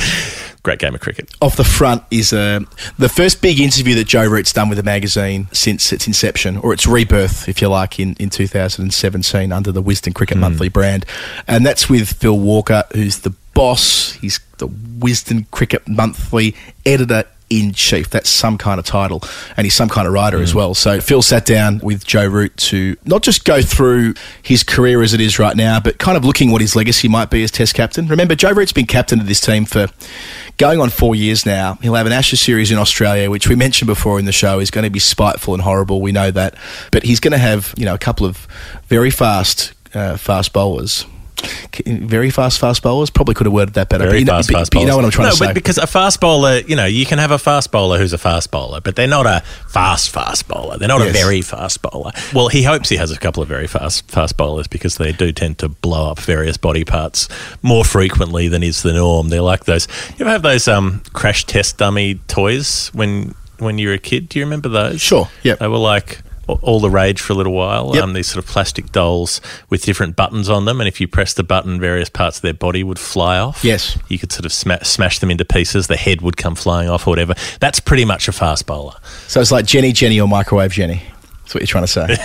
Great game of cricket. off the front is uh, the first big interview that Joe Root's done with the magazine since its inception, or its rebirth, if you like, in, in 2017 under the Wisden Cricket Monthly brand. And that's with Phil Walker, who's the boss. He's the Wisden Cricket Monthly editor in chief. That's some kind of title, and he's some kind of writer as well. So Phil sat down with Joe Root to not just go through his career as it is right now, but kind of looking what his legacy might be as Test captain. Remember, Joe Root's been captain of this team for going on four years now. He'll have an Ashes series in Australia, which we mentioned before in the show is going to be spiteful and horrible. We know that, but he's going to have you know a couple of very fast uh, fast bowlers. Very fast, fast bowlers. Probably could have worded that better. Very but you know, fast, fast but you know what I'm trying no, to say. but because a fast bowler, you know, you can have a fast bowler who's a fast bowler, but they're not a fast, fast bowler. They're not a very fast bowler. Well, he hopes he has a couple of very fast, fast bowlers because they do tend to blow up various body parts more frequently than is the norm. They're like those. You ever have those um, crash test dummy toys when when you were a kid? Do you remember those? Sure, Yeah. They were like all the rage for a little while. Yep. Um, these sort of plastic dolls with different buttons on them, and if you press the button, various parts of their body would fly off. Yes. You could sort of sma- smash them into pieces. The head would come flying off or whatever. That's pretty much a fast bowler. So it's like Jenny, Jenny, or microwave Jenny. That's what you're trying to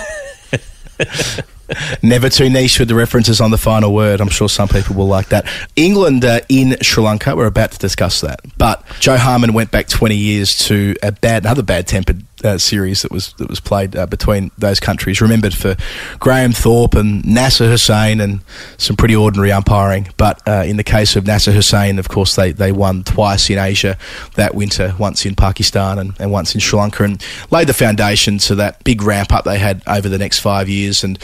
say. Never too niche with the references on the final word. I'm sure some people will like that. England uh, in Sri Lanka. We're about to discuss that. But Jo Harman went back 20 years to a bad, another bad-tempered uh, series that was that was played uh, between those countries. Remembered for Graham Thorpe and Nasser Hussain and some pretty ordinary umpiring. But uh, in the case of Nasser Hussain, of course, they, they won twice in Asia that winter, once in Pakistan and, and once in Sri Lanka, and laid the foundation to that big ramp up they had over the next five years. And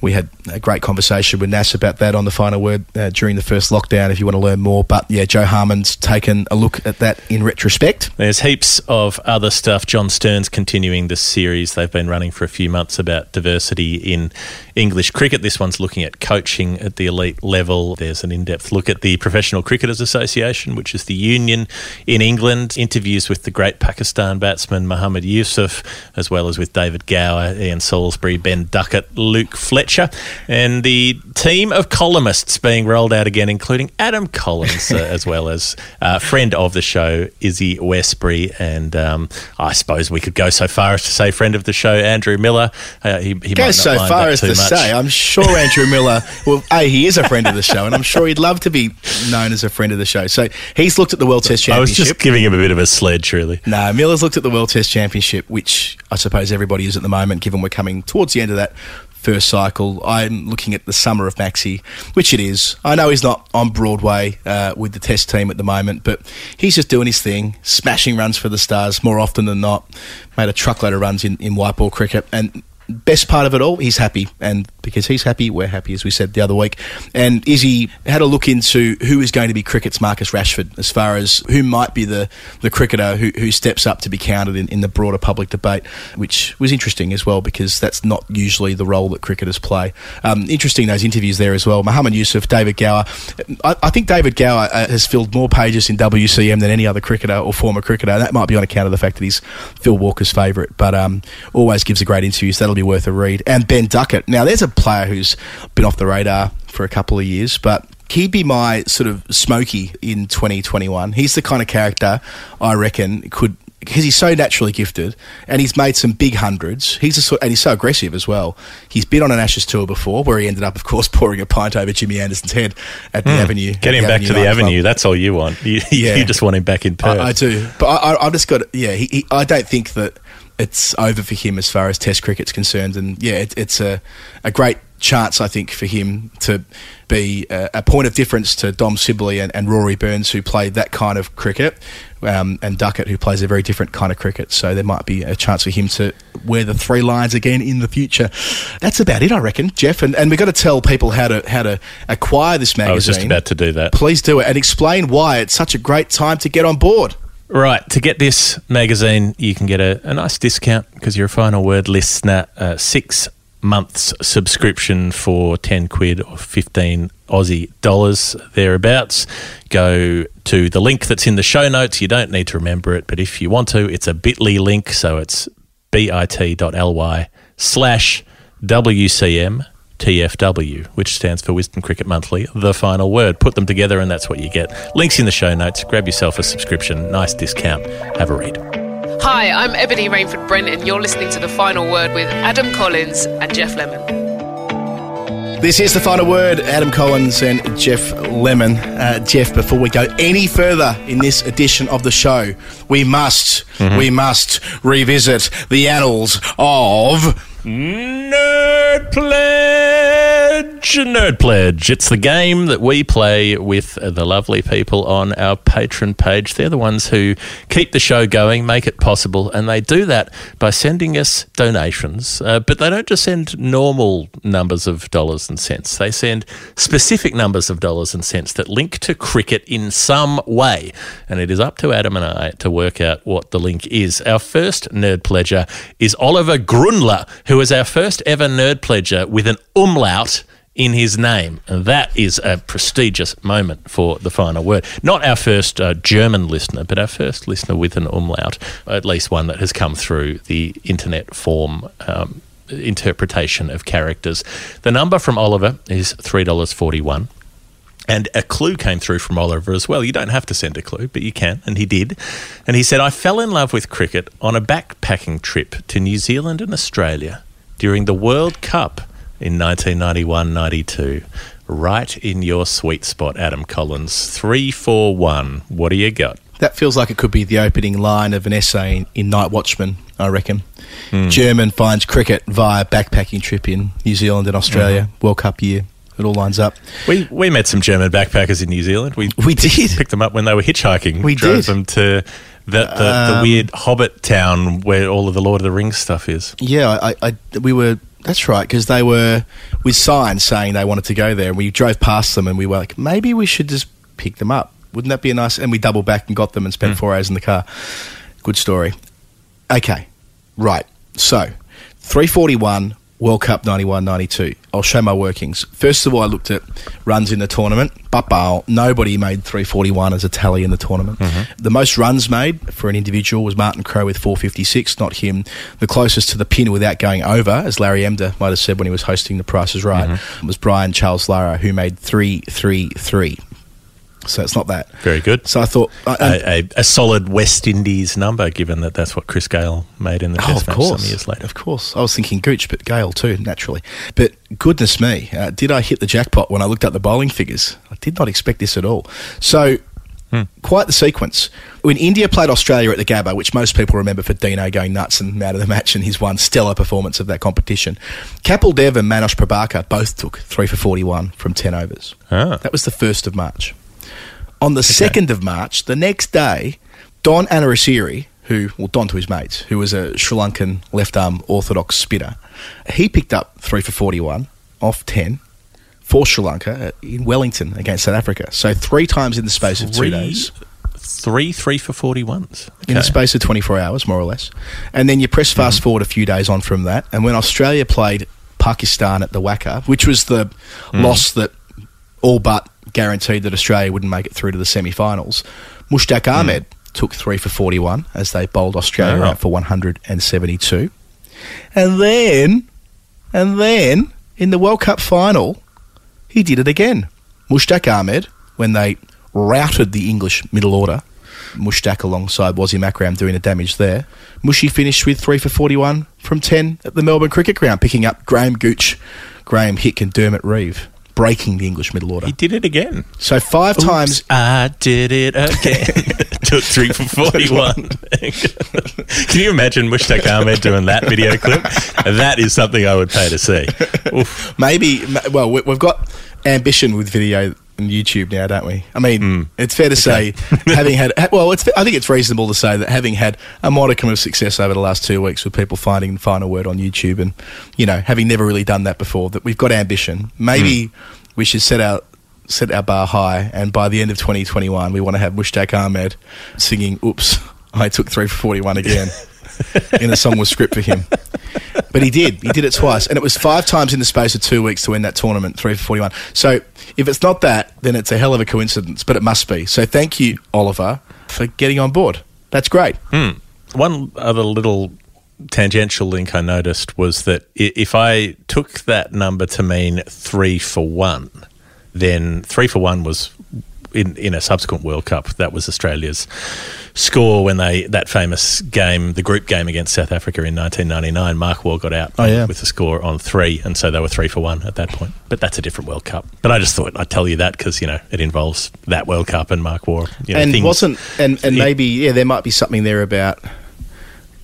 we had a great conversation with Nasser about that on the final word uh, during the first lockdown. If you want to learn more, but yeah, Jo Harman's taken a look at that in retrospect. There's heaps of other stuff. John Stern's continuing this series they've been running for a few months about diversity in English cricket. This one's looking at coaching at the elite level. There's an in depth look at the Professional Cricketers Association, which is the union in England. Interviews with the great Pakistan batsman Muhammad Yusuf, as well as with David Gower, Ian Salisbury, Ben Duckett, Luke Fletcher, and the team of columnists being rolled out again, including Adam Collins, uh, as well as uh, friend of the show, Izzy Westbury, and um, I suppose we could go so far as to say friend of the show, Andrew Miller. Uh, he, he Go might not so far as to much. say, I'm sure Andrew Miller. Well, a he is a friend of the show, and I'm sure he'd love to be known as a friend of the show. So he's looked at the World Test Championship. I was just giving him a bit of a sledge, really. No, Miller's looked at the World Test Championship, which I suppose everybody is at the moment, given we're coming towards the end of that first cycle. I'm looking at the summer of Maxi, which it is. I know he's not on Broadway uh, with the Test team at the moment, but he's just doing his thing, smashing runs for the Stars more often than not. Made a truckload of runs in, in white ball cricket, and best part of it all, he's happy, and because he's happy, we're happy, as we said the other week. And Izzy had a look into who is going to be cricket's Marcus Rashford, as far as who might be the, the cricketer who, who steps up to be counted in, in the broader public debate, which was interesting as well, because that's not usually the role that cricketers play. Um, interesting those interviews there as well. Muhammad Yusuf, David Gower. I, I think David Gower uh, has filled more pages in WCM than any other cricketer or former cricketer. That might be on account of the fact that he's Phil Walker's favourite, but um, always gives a great interview, so that'll be worth a read. And Ben Duckett. Now, there's a player who's been off the radar for a couple of years, but he'd be my sort of smoky in 2021. He's the kind of character I reckon could. Because he's so naturally gifted, and he's made some big hundreds. He's a sort, and he's so aggressive as well. He's been on an Ashes tour before, where he ended up, of course, pouring a pint over Jimmy Anderson's head at the Avenue. Hmm. Get him back to the avenue. That's all you want. You, Yeah. you just want him back in Perth. I, I do, but I, I, I've just got. Yeah, he, he, I don't think that it's over for him as far as Test cricket's concerned. And yeah, it, it's a, a great chance, I think, for him to be a, a point of difference to Dom Sibley and, and Rory Burns, who played that kind of cricket, um, and Duckett, who plays a very different kind of cricket. So there might be a chance for him to wear the three lines again in the future. That's about it, I reckon, Geoff. And, and we've got to tell people how to how to acquire this magazine. I was just about to do that. Please do it and explain why it's such a great time to get on board. Right, to get this magazine, you can get a, a nice discount because you're a final word listener. Uh, six months subscription for 10 quid or 15 Aussie dollars thereabouts. Go to the link that's in the show notes. You don't need to remember it, but if you want to, it's a bit.ly link. So it's bit.ly slash WCM TFW, which stands for Wisden Cricket Monthly, the final word. Put them together and that's what you get. Links in the show notes. Grab yourself a subscription. Nice discount. Have a read. Hi, I'm Ebony Rainford Brent, and you're listening to The Final Word with Adam Collins and Geoff Lemon. This is the final word. Adam Collins and Geoff Lemon. Uh, Geoff, before we go any further in this edition of the show, we must, we must revisit the annals of. Nerd Pledge! Nerd Pledge. It's the game that we play with the lovely people on our Patreon page. They're the ones who keep the show going, make it possible, and they do that by sending us donations. Uh, but they don't just send normal numbers of dollars and cents, they send specific numbers of dollars and cents that link to cricket in some way. And it is up to Adam and I to work out what the link is. Our first Nerd Pledger is Oliver Grünler, who is our first ever Nerd Pledger with an umlaut in his name. And that is a prestigious moment for the final word. Not our first uh, German listener, but our first listener with an umlaut, at least one that has come through the internet form. Um, interpretation of characters. The number from Oliver is $3.41. And a clue came through from Oliver as well. You don't have to send a clue, but you can, and he did. And he said, I fell in love with cricket on a backpacking trip to New Zealand and Australia during the World Cup in 1991 92. Right in your sweet spot, Adam Collins. 341. What do you got? That feels like it could be the opening line of an essay in, in Night Watchman, I reckon. German finds cricket via backpacking trip in New Zealand and Australia, World Cup year. It all lines up. We we met some German backpackers in New Zealand. We We did. picked them up when they were hitchhiking. We drove did. them to the, the, the Um, weird Hobbit town where all of the Lord of the Rings stuff is. Yeah, I, I we were. That's right, because they were with signs saying they wanted to go there, and we drove past them, and we were like, maybe we should just pick them up. Wouldn't that be a nice? And we doubled back and got them, and spent mm. four hours in the car. Good story. Okay, right. So, three forty one World Cup 91-92. I'll show my workings. First of all, I looked at runs in the tournament. But nobody made 341 as a tally in the tournament. Mm-hmm. The most runs made for an individual was Martin Crowe with 456, not him. The closest to the pin without going over, as Larry Emdur might have said when he was hosting The Price is Right, mm-hmm. was Brian Charles Lara, who made 333. So it's not that. Very good. So I thought... I- A, a, a solid West Indies number, given that that's what Chris Gayle made in the Oh, Test match course. some years later. Of course. I was thinking Gooch, but Gayle too, naturally. But goodness me, uh, did I hit the jackpot when I looked at the bowling figures? I did not expect this at all. So, quite the sequence. When India played Australia at the Gabba, which most people remember for Dino going nuts and out of the match and his one stellar performance of that competition, Kapil Dev and Manoj Prabhakar both took 3 for 41 from 10 overs. Ah. That was the 1st of March. On the 2nd of March, the next day, Don Anurasiri, who, well, Don to his mates, who was a Sri Lankan left arm orthodox spinner, he picked up 3 for 41 off 10 for Sri Lanka uh, in Wellington against South Africa. So three times in the space of two days. Three three for 41s. In the space of 24 hours, more or less. And then you press fast forward a few days on from that. And when Australia played Pakistan at the WACA, which was the loss that all but guaranteed that Australia wouldn't make it through to the semi finals, Mushtaq hmm. Ahmed took three for 41 as they bowled Australia Oh. out for 172. And then, and then, in the World Cup final, he did it again. Mushtaq Ahmed, when they routed the English middle order, Mushtaq alongside Wasim Akram doing the damage there. Mushy finished with 3 for 41 from 10 at the Melbourne Cricket Ground, picking up Graham Gooch, Graeme Hick, and Dermot Reeve. Breaking the English middle order. He did it again. So five times. Oops, I did it again. Took three for 41. Can you imagine Mushtaq Ahmed doing that video clip? That is something I would pay to see. Oof. Maybe, well, we've got ambition with video and YouTube now, don't we? I mean, Hmm. it's fair to say, having had, well, it's, I think it's reasonable to say that having had a modicum of success over the last two weeks with people finding the final word on YouTube and, you know, having never really done that before, that we've got ambition. Maybe we should set our, set our bar high and by the end of 2021, we want to have Mushtaq Ahmed singing, oops, I took three for 41 again in a song with script for him. But he did. He did it twice. And it was five times in the space of two weeks to win that tournament, three for 41. So if it's not that, then it's a hell of a coincidence, but it must be. So thank you, Oliver, for getting on board. That's great. Hmm. One other little tangential link I noticed was that if I took that number to mean three for one, then three for one was in, in a subsequent World Cup. That was Australia's score when they that famous game, the group game against South Africa in 1999. Mark Waugh got out Oh, yeah. with a score on three, and so they were three for one at that point. But that's a different World Cup. But I just thought I'd tell you that because you know it involves that World Cup and Mark Waugh. You know, and things- wasn't and, and Yeah. maybe yeah, there might be something there about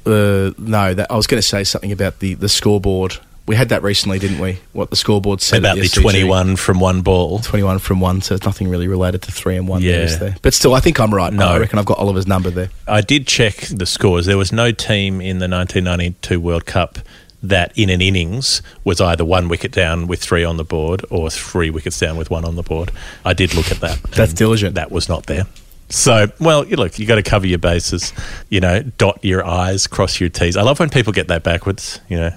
uh, no, that I was going to say something about the, the scoreboard. We had that recently, didn't we? What the scoreboard said about the. 21 from one ball. 21 from one, so it's nothing really related to three and one. there, Yeah. there? But still, I think I'm right. No. I reckon I've got Oliver's number there. I did check the scores. There was no team in the 1992 World Cup that in an innings was either one wicket down with three on the board or three wickets down with one on the board. I did look at that. That's diligent. That was not there. So, well, you look, you got to cover your bases, you know, dot your I's, cross your T's. I love when people get that backwards, you know,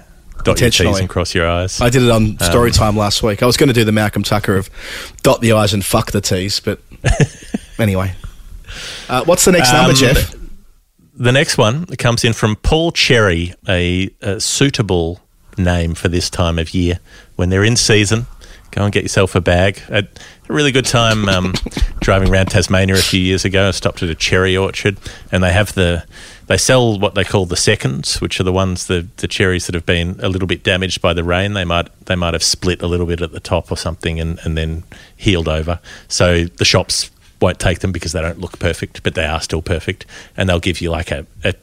dot your T's and cross your I's. I did it Um, on story time last week. I was going to do the Malcolm Tucker of dot the I's and fuck the T's, but anyway. Uh, what's the next number, Um, Geoff? The next one comes in from Paul Cherry, a, a suitable name for this time of year. When they're in season, go and get yourself a bag. I a really good time um, driving around Tasmania a few years ago. I stopped at a cherry orchard, and they have the they sell what they call the seconds, which are the ones the the cherries that have been a little bit damaged by the rain. They might they might have split a little bit at the top or something, and, and then healed over. So the shops won't take them because they don't look perfect, but they are still perfect, and they'll give you like a, a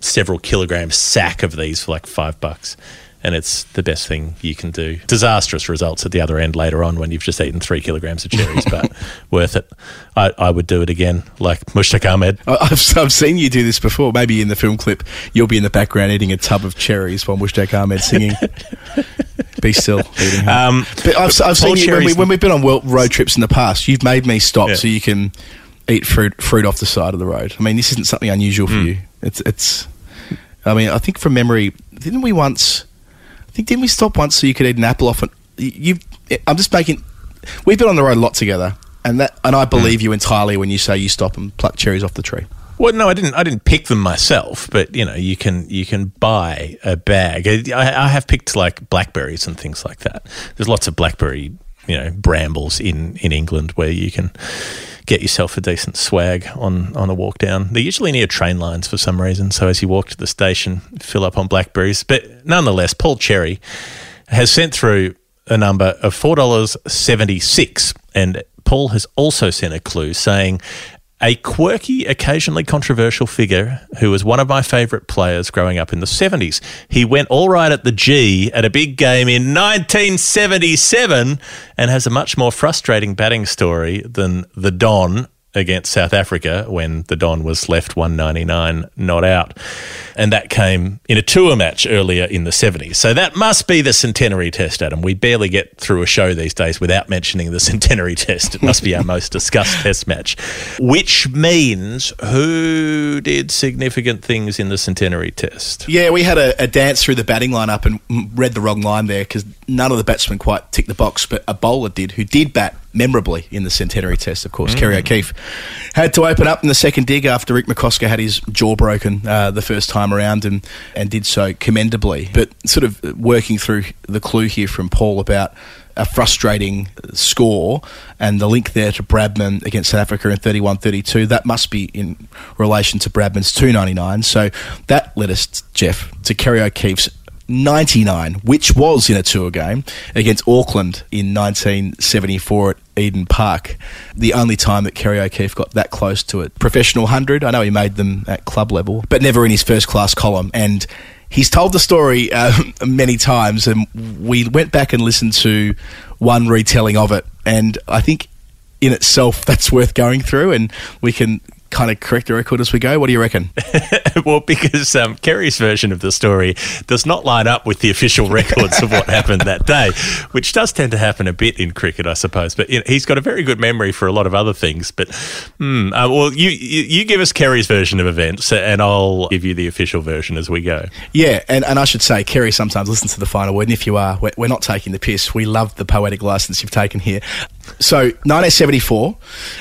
several kilogram sack of these for like five bucks. And it's the best thing you can do. Disastrous results at the other end later on when you've just eaten three kilograms of cherries, but worth it. I, I would do it again, like Mushtaq Ahmed. I've, I've seen you do this before. Maybe in the film clip, you'll be in the background eating a tub of cherries while Mushtaq Ahmed singing. be still. Eating. Um, but I've, I've seen you when, we, when we've been on road trips in the past. You've made me stop Yeah. so you can eat fruit fruit off the side of the road. I mean, this isn't something unusual for Hmm. you. It's it's. I mean, I think from memory, didn't we once? I think didn't we stop once so you could eat an apple off? An, you, I'm just making. We've been on the road a lot together, and that and I Hmm. believe you entirely when you say you stop and pluck cherries off the tree. Well, no, I didn't. I didn't pick them myself, but you know, you can you can buy a bag. I, I have picked like blackberries and things like that. There's lots of blackberry, you know, brambles in in England where you can get yourself a decent swag on on a walk down. They're usually near train lines for some reason. So as you walk to the station, fill up on blackberries. But nonetheless, Paul Cherry has sent through a number of four dollars seventy six, and Paul has also sent a clue saying a quirky, occasionally controversial figure who was one of my favourite players growing up in the 70s. He went all right at the G at a big game in 1977 and has a much more frustrating batting story than the Don against South Africa when the Don was left 199 not out. And that came in a tour match earlier in the 70s. So that must be the centenary test, Adam. We barely get through a show these days without mentioning the centenary test. It must be our most discussed test match, which means who did significant things in the centenary test? Yeah, we had a, a dance through the batting lineup and read the wrong line there because none of the batsmen quite ticked the box, but a bowler did, who did bat memorably in the centenary test, of course. Kerry O'Keefe had to open up in the second dig after Rick McCosker had his jaw broken uh, the first time around and, and did so commendably. But sort of working through the clue here from Paul about a frustrating score and the link there to Bradman against South Africa in 31-32 that must be in relation to Bradman's 299 so that led us Geoff to Kerry O'Keefe's 99, which was in a tour game against Auckland in 1974 at Eden Park. The only time that Kerry O'Keefe got that close to a professional 100. I know he made them at club level, but never in his first class column. And he's told the story uh, many times, and we went back and listened to one retelling of it. And I think in itself that's worth going through, and we can kind of correct the record as we go. What do you reckon? well, because um, Kerry's version of the story does not line up with the official records of what happened that day, which does tend to happen a bit in cricket, I suppose. But you know, he's got a very good memory for a lot of other things. But hmm, uh, well, you, you you give us Kerry's version of events, and I'll give you the official version as we go. Yeah, and, and I should say, Kerry sometimes listens to the final word, and if you are, we're, we're not taking the piss. We love the poetic license you've taken here. So, 1974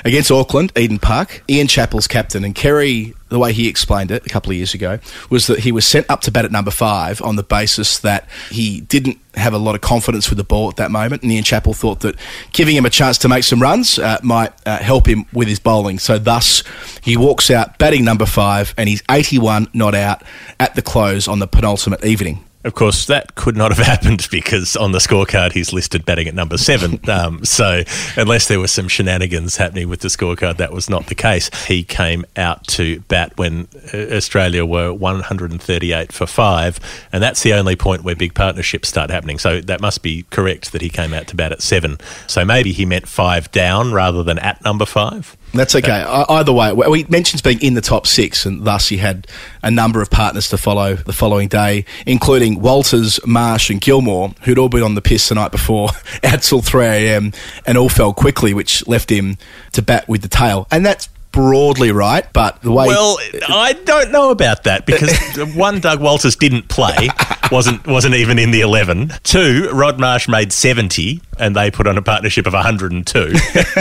against Auckland, Eden Park, Ian Chappell's captain, and Kerry, the way he explained it a couple of years ago, was that he was sent up to bat at number five on the basis that he didn't have a lot of confidence with the ball at that moment, and Ian Chappell thought that giving him a chance to make some runs uh, might uh, help him with his bowling. So, thus, he walks out batting number five, and he's 81 not out at the close on the penultimate evening. Of course, that could not have happened because on the scorecard he's listed batting at number seven. Um, so, unless there were some shenanigans happening with the scorecard, that was not the case. He came out to bat when uh, Australia were 138 for five, and that's the only point where big partnerships start happening. So, that must be correct that he came out to bat at seven. So, maybe he meant five down rather than at number five. That's okay. Either way, well, he mentions being in the top six, and thus he had a number of partners to follow the following day, including Walters, Marsh, and Gilmour, who'd all been on the piss the night before, out till 3 a.m., and all fell quickly, which left him to bat with the tail. And that's broadly right, but the way. Well, I don't know about that because one, Doug Walters didn't play, wasn't wasn't even in the eleven. Two, Rod Marsh made seventy, and they put on a partnership of one hundred and two.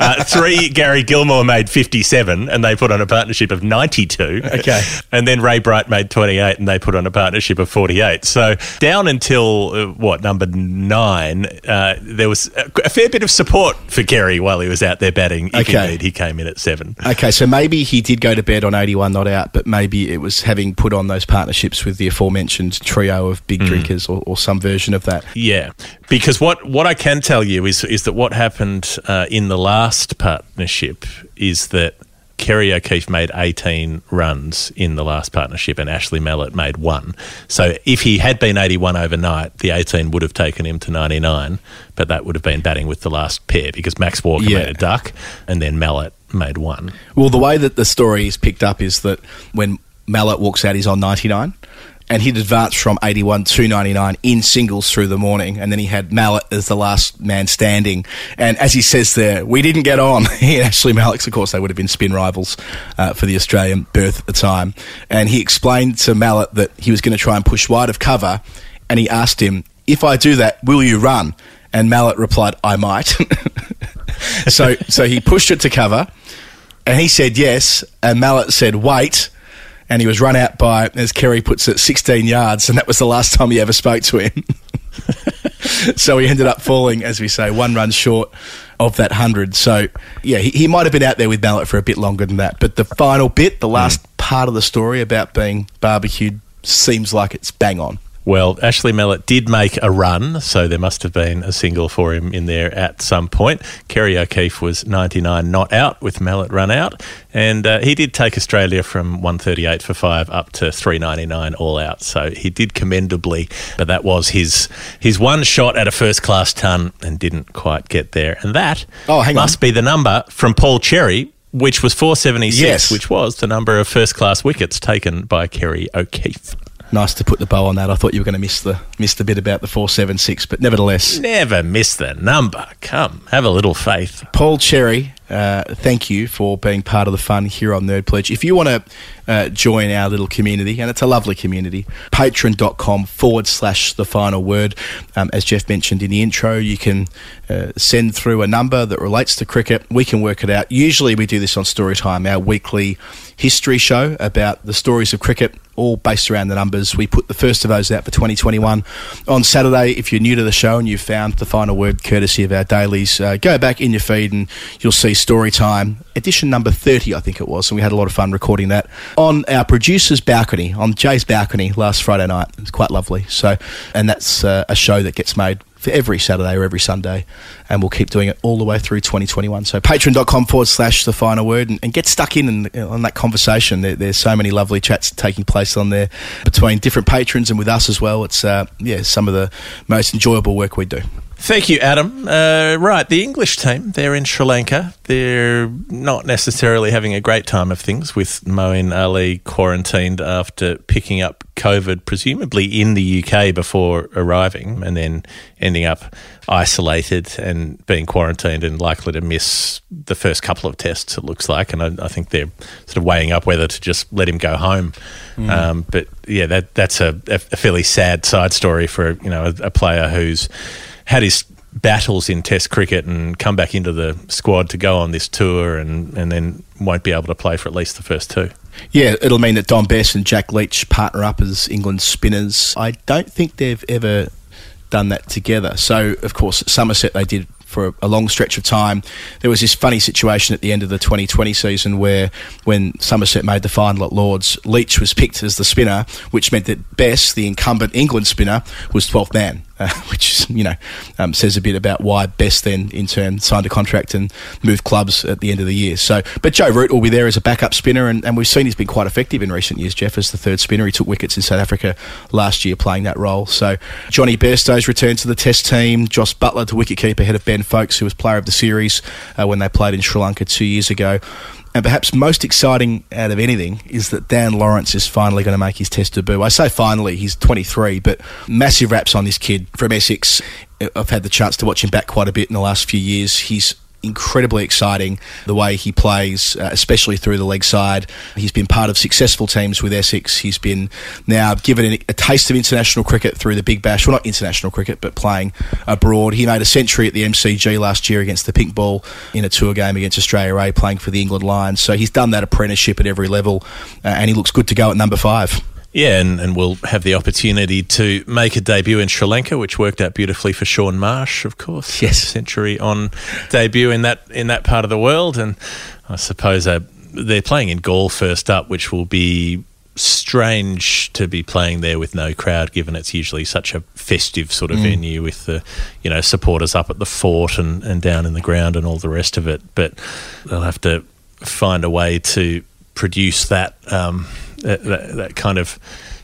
uh, three, Gary Gilmour made fifty-seven, and they put on a partnership of ninety-two. Okay. and then Ray Bright made twenty-eight, and they put on a partnership of forty-eight. So down until uh, what number nine, uh, there was a, a fair bit of support for Gary while he was out there batting. If Okay. indeed he came in at seven. Okay, so maybe he did go to bed on 81 not out, but maybe it was having put on those partnerships with the aforementioned trio of big drinkers or, or some version of that. Yeah, because what, what I can tell you is is that what happened uh, in the last partnership is that Kerry O'Keefe made 18 runs in the last partnership and Ashley Mallett made one. So if he had been 81 overnight, the 18 would have taken him to 99, but that would have been batting with the last pair because Max Walker Yeah. made a duck and then Mallett made one. Well, the way that the story is picked up is that when Mallett walks out, he's on 99. And he'd advanced from 81 to 99 in singles through the morning. And then he had Mallett as the last man standing. And as he says there, we didn't get on. he and Ashley Mallett's, of course, they would have been spin rivals uh, for the Australian berth at the time. And he explained to Mallett that he was going to try and push wide of cover. And he asked him, if I do that, will you run? And Mallett replied, I might. so, so he pushed it to cover. And he said yes, and Mallett said wait, and he was run out by, as Kerry puts it, 16 yards, and that was the last time he ever spoke to him. so he ended up falling, as we say, one run short of that 100. So, yeah, he, he might have been out there with Mallett for a bit longer than that. But the final bit, the last mm. part of the story about being barbecued, seems like it's bang on. Well, Ashley Mallett did make a run, so there must have been a single for him in there at some point. Kerry O'Keefe was 99 not out with Mallett run out, and uh, he did take Australia from 138 for five up to 399 all out. So he did commendably, but that was his his one shot at a first class ton and didn't quite get there. And that Oh, hang on. must be the number from Paul Cherry. Which was 476, Yes. which was the number of first class wickets taken by Kerry O'Keefe. Nice to put the bow on that. I thought you were going to miss the miss the bit about the 476, but nevertheless, Never miss the number. Come, have a little faith. Paul Cherry, uh, thank you for being part of the fun here on Nerd Pledge. If you want to uh, join our little community, and it's a lovely community, patreon.com forward slash the final word. Um, as Geoff mentioned in the intro, you can uh, send through a number that relates to cricket. We can work it out. Usually we do this on Storytime, our weekly history show about the stories of cricket, all based around the numbers. We put the first of those out for 2021 on Saturday. If you're new to the show and you've found the final word courtesy of our dailies, uh, go back in your feed and you'll see story time edition number 30, I think it was, and we had a lot of fun recording that on our producer's balcony, on Jay's balcony last Friday night. It was quite lovely. So, and that's uh, a show that gets made for every Saturday or every Sunday, and we'll keep doing it all the way through 2021. So patreon.com forward slash the final word and, and get stuck in and, on that conversation. There, there's so many lovely chats taking place on there between different patrons and with us as well. It's, uh, yeah, some of the most enjoyable work we do. Thank you, Adam. Uh, right, the English team, they're in Sri Lanka. They're not necessarily having a great time of things with Moeen Ali quarantined after picking up COVID, presumably in the UK before arriving, and then ending up isolated and being quarantined and likely to miss the first couple of tests, it looks like. And I, I think they're sort of weighing up whether to just let him go home. Um, but yeah, that, that's a, a fairly sad side story for you know a, a player who's had his battles in Test cricket and come back into the squad to go on this tour and, and then won't be able to play for at least the first two. Yeah, it'll mean that Dom Bess and Jack Leach partner up as England spinners. I don't think they've ever done that together. So, of course, Somerset they did for a long stretch of time. There was this funny situation at the end of the 2020 season where, when Somerset made the final at Lords, Leach was picked as the spinner, which meant that Bess, the incumbent England spinner, was 12th man. Uh, which you know um, says a bit about why Bess then in turn signed a contract and moved clubs at the end of the year. So, but Joe Root will be there as a backup spinner, and, and we've seen he's been quite effective in recent years. Geoff as the third spinner, he took wickets in South Africa last year playing that role. So, Jonny Bairstow's returned to the Test team. Jos Buttler to wicketkeeper ahead of Ben Foakes, who was player of the series uh, when they played in Sri Lanka two years ago. And perhaps most exciting out of anything is that Dan Lawrence is finally going to make his test debut. I say finally, he's 23, but massive raps on this kid from Essex. I've had the chance to watch him back quite a bit in the last few years. He's incredibly exciting the way he plays, uh, especially through the leg side. He's been part of successful teams with Essex. He's been now given a, taste of international cricket through the Big Bash. Well, not international cricket, but playing abroad. He made a century at the MCG last year against the Pink Ball in a tour game against Australia A, playing for the England Lions. So he's done that apprenticeship at every level, uh, and he looks good to go at number five. Yeah, and, and we'll have the opportunity to make a debut in Sri Lanka, which worked out beautifully for Shaun Marsh, of course. Yes. century on debut in that in that part of the world, and I suppose uh, they're playing in Galle first up, which will be strange to be playing there with no crowd, given it's usually such a festive sort of venue with the you know supporters up at the fort and, and down in the ground and all the rest of it. But they'll have to find a way to produce that um, that, that, kind of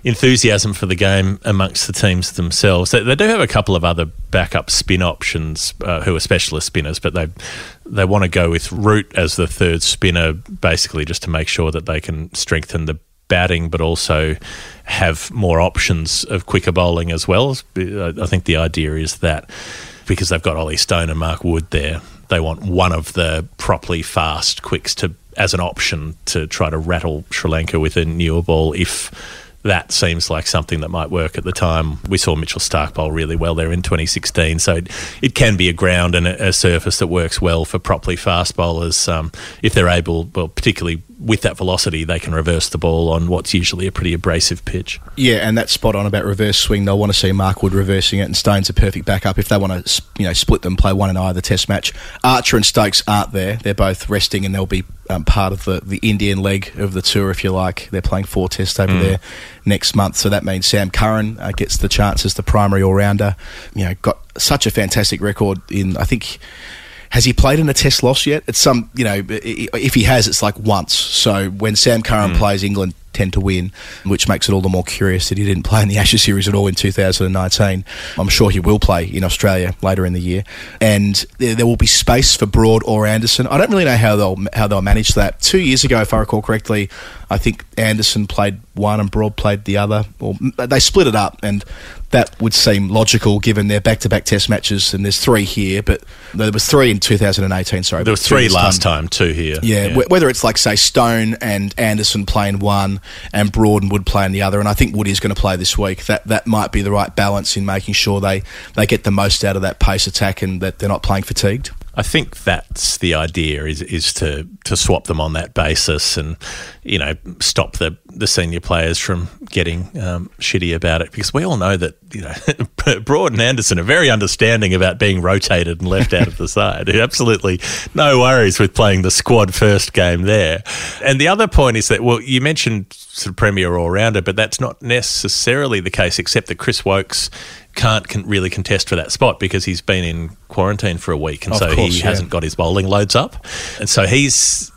enthusiasm for the game amongst the teams themselves. They, they do have a couple of other backup spin options uh, who are specialist spinners, but they they want to go with Root as the third spinner, basically just to make sure that they can strengthen the batting, but also have more options of quicker bowling as well. I think the idea is that because they've got Ollie Stone and Mark Wood there, they want one of the properly fast quicks to as an option to try to rattle Sri Lanka with a newer ball if that seems like something that might work at the time. We saw Mitchell Starc bowl really well there in 2016, so it, it can be a ground and a, a surface that works well for properly fast bowlers um, if they're able, well, particularly with that velocity, they can reverse the ball on what's usually a pretty abrasive pitch. Yeah, and that's spot on about reverse swing. They'll want to see Mark Wood reversing it, and Stone's a perfect backup if they want to, you know, split them, play one in either Test match. Archer and Stokes aren't there; they're both resting, and they'll be um, part of the the Indian leg of the tour, if you like. They're playing four Tests over there next month, so that means Sam Curran uh, gets the chance as the primary all rounder. You know, got such a fantastic record in. I think has he played in a test loss yet? It's some, you know, if he has, it's like once. So when Sam Curran plays, England tend to win, which makes it all the more curious that he didn't play in the Ashes series at all in 2019. I'm sure he will play in Australia later in the year, and there, there will be space for Broad or Anderson. I don't really know how they'll how they'll manage that. Two years ago, if I recall correctly, I think Anderson played one and Broad played the other, or they split it up, and that would seem logical given their back-to-back Test matches. And there's three here, but there was three in 2018. Sorry, There were three last time, two here. yeah, wh- whether it's like say Stone and Anderson playing one and Broad and Wood playing the other, and I think Wood is going to play this week. That that might be the right balance in making sure they they get the most out of that pace attack and that they're not playing fatigued. I think that's the idea is is to to swap them on that basis and you know stop the the senior players from getting um, shitty about it because we all know that you know Broad and Anderson are very understanding about being rotated and left out of the side. Absolutely no worries with playing the squad first game there. And the other point is that well, you mentioned sort of premier all rounder, but that's not necessarily the case, except that Chris Woakes can't con- really contest for that spot because he's been in quarantine for a week, and Of so course, he yeah. hasn't got his bowling loads up, and so he's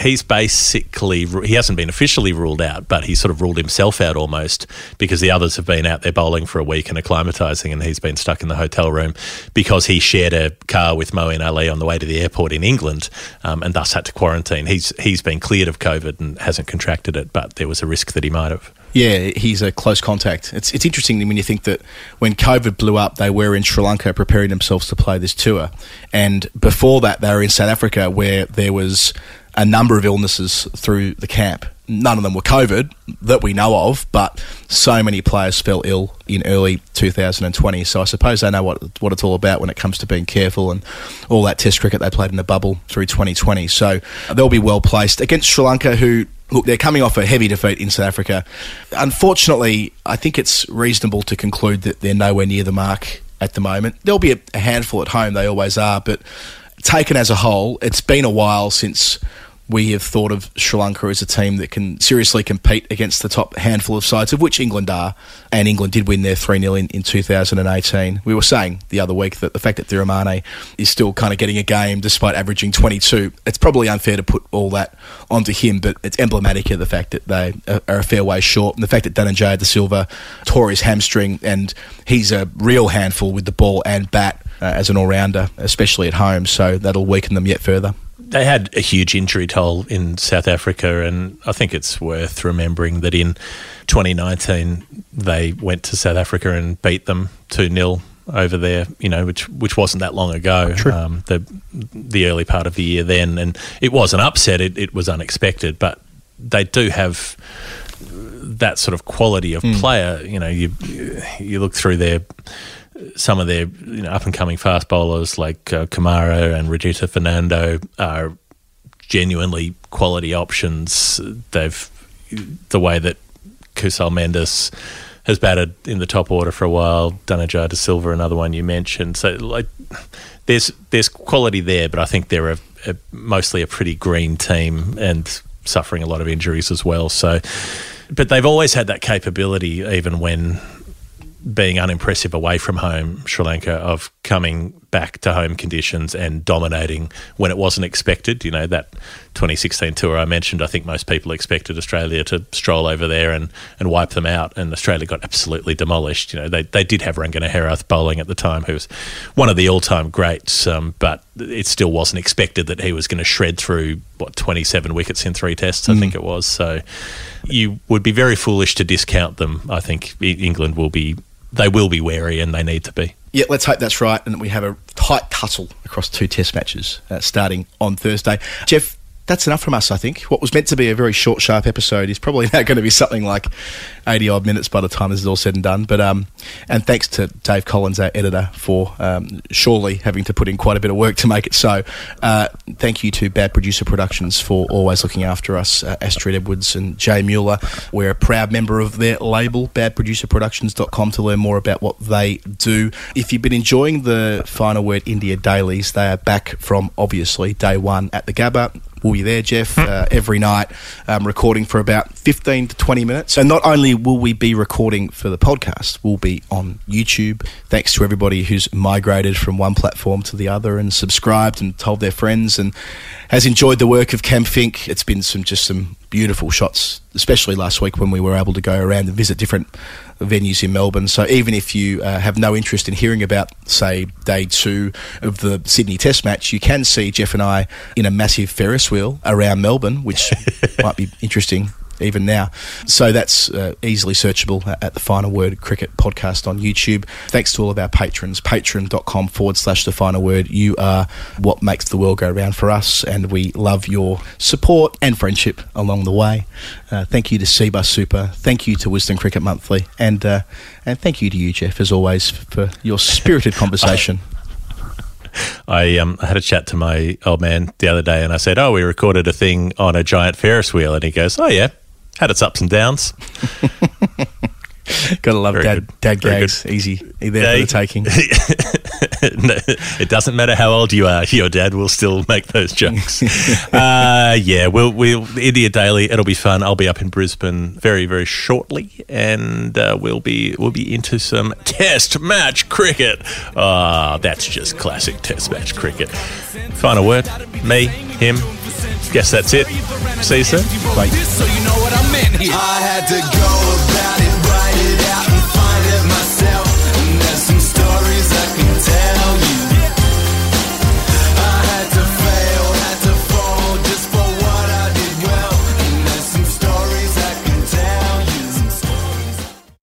he's basically he hasn't been officially ruled out, but he's sort of ruled himself out almost because the others have been out there bowling for a week and acclimatizing, and he's been stuck in the hotel room because he shared a car with Moeen Ali on the way to the airport in England, um, and thus had to quarantine. He's he's been cleared of COVID and hasn't contracted it, but there was a risk that he might have. Yeah, he's a close contact. It's it's interesting when you think that when COVID blew up, they were in Sri Lanka preparing themselves to play this tour, and before that, they were in South Africa where there was a number of illnesses through the camp. None of them were COVID that we know of, but so many players fell ill in early 2020. So I suppose they know what what it's all about when it comes to being careful and all that Test cricket they played in the bubble through 2020. So they'll be well placed against Sri Lanka, who Look, they're coming off a heavy defeat in South Africa. Unfortunately, I think it's reasonable to conclude that they're nowhere near the mark at the moment. There'll be a, handful at home, they always are, but taken as a whole, it's been a while since we have thought of Sri Lanka as a team that can seriously compete against the top handful of sides, of which England are. And England did win their 3 0 in, in 2018. We were saying the other week that the fact that Thirimanne is still kind of getting a game despite averaging 22, it's probably unfair to put all that onto him, but it's emblematic of the fact that they are a fair way short. And the fact that Dhananjaya De Silva tore his hamstring and he's a real handful with the ball and bat. Uh, as an all rounder, especially at home, so that'll weaken them yet further. They had a huge injury toll in South Africa, and I think it's worth remembering that in 2019 they went to South Africa and beat them 2 0 over there, you know, which which wasn't that long ago. Um, the the early part of the year then, and it was an upset. It, it was unexpected, but they do have that sort of quality of player. You know, you you look through their some of their you know, up and coming fast bowlers like uh, Kumara and Regita Fernando are genuinely quality options. They've the way that Kusal Mendis has batted in the top order for a while. Dhananjaya De Silva, another one you mentioned. So like, there's there's quality there, but I think they're a, a, mostly a pretty green team and suffering a lot of injuries as well. So, but they've always had that capability, even when being unimpressive away from home, Sri Lanka, of coming back to home conditions and dominating when it wasn't expected. You know, that 2016 tour I mentioned, I think most people expected Australia to stroll over there and, and wipe them out, and Australia got absolutely demolished. You know, they, they did have Rangana Herath bowling at the time, who was one of the all time greats, um, but it still wasn't expected that he was going to shred through, what, 27 wickets in three tests, I think it was. So you would be very foolish to discount them. I think England will be they will be wary and they need to be. Yeah, let's hope that's right, and that we have a tight tussle across two Test matches uh, starting on Thursday. Geoff, that's enough from us, I think. What was meant to be a very short, sharp episode is probably now going to be something like eighty odd minutes by the time this is all said and done. But um, and thanks to Dave Collins, our editor, for um, surely having to put in quite a bit of work to make it so. Uh, thank you to Bad Producer Productions for always looking after us, uh, Astrid Edwards and Jay Mueller. We're a proud member of their label, badproducerproductions.com, to learn more about what they do. If you've been enjoying the Final Word India dailies, they are back from obviously day one at the Gabba. We'll be there, Geoff, uh, every night, um, recording for about 15 to 20 minutes. And not only will we be recording for the podcast, we'll be on YouTube. Thanks to everybody who's migrated from one platform to the other and subscribed and told their friends and has enjoyed the work of Cam Fink. It's been some just some beautiful shots, especially last week when we were able to go around and visit different venues in Melbourne. So even if you uh, have no interest in hearing about, say, day two of the Sydney Test match, you can see Geoff and I in a massive Ferris wheel around Melbourne, which might be interesting even now. So that's uh, easily searchable at the Final Word Cricket podcast on YouTube. Thanks to all of our patrons, patreon.com forward slash the final word. You are what makes the world go round for us, and we love your support and friendship along the way. Uh, thank you to Cbus Super. Thank you to Wisden Cricket Monthly. And, uh, and thank you to you, Geoff, as always, for your spirited conversation. I um, I had a chat to my old man the other day, and I said, "Oh, we recorded a thing on a giant Ferris wheel," and he goes, "Oh yeah, had its ups and downs." Gotta love Very dad, good. dad Very gags. Easy. There for the taking. No, it doesn't matter how old you are, your dad will still make those jokes. uh, yeah, we'll, we'll India Daily. It'll be fun. I'll be up in Brisbane very, very shortly, and uh, we'll be we'll be into some Test match cricket. Ah, that's just classic Test match cricket. Final word, me, him. Guess that's it. See you soon. Bye.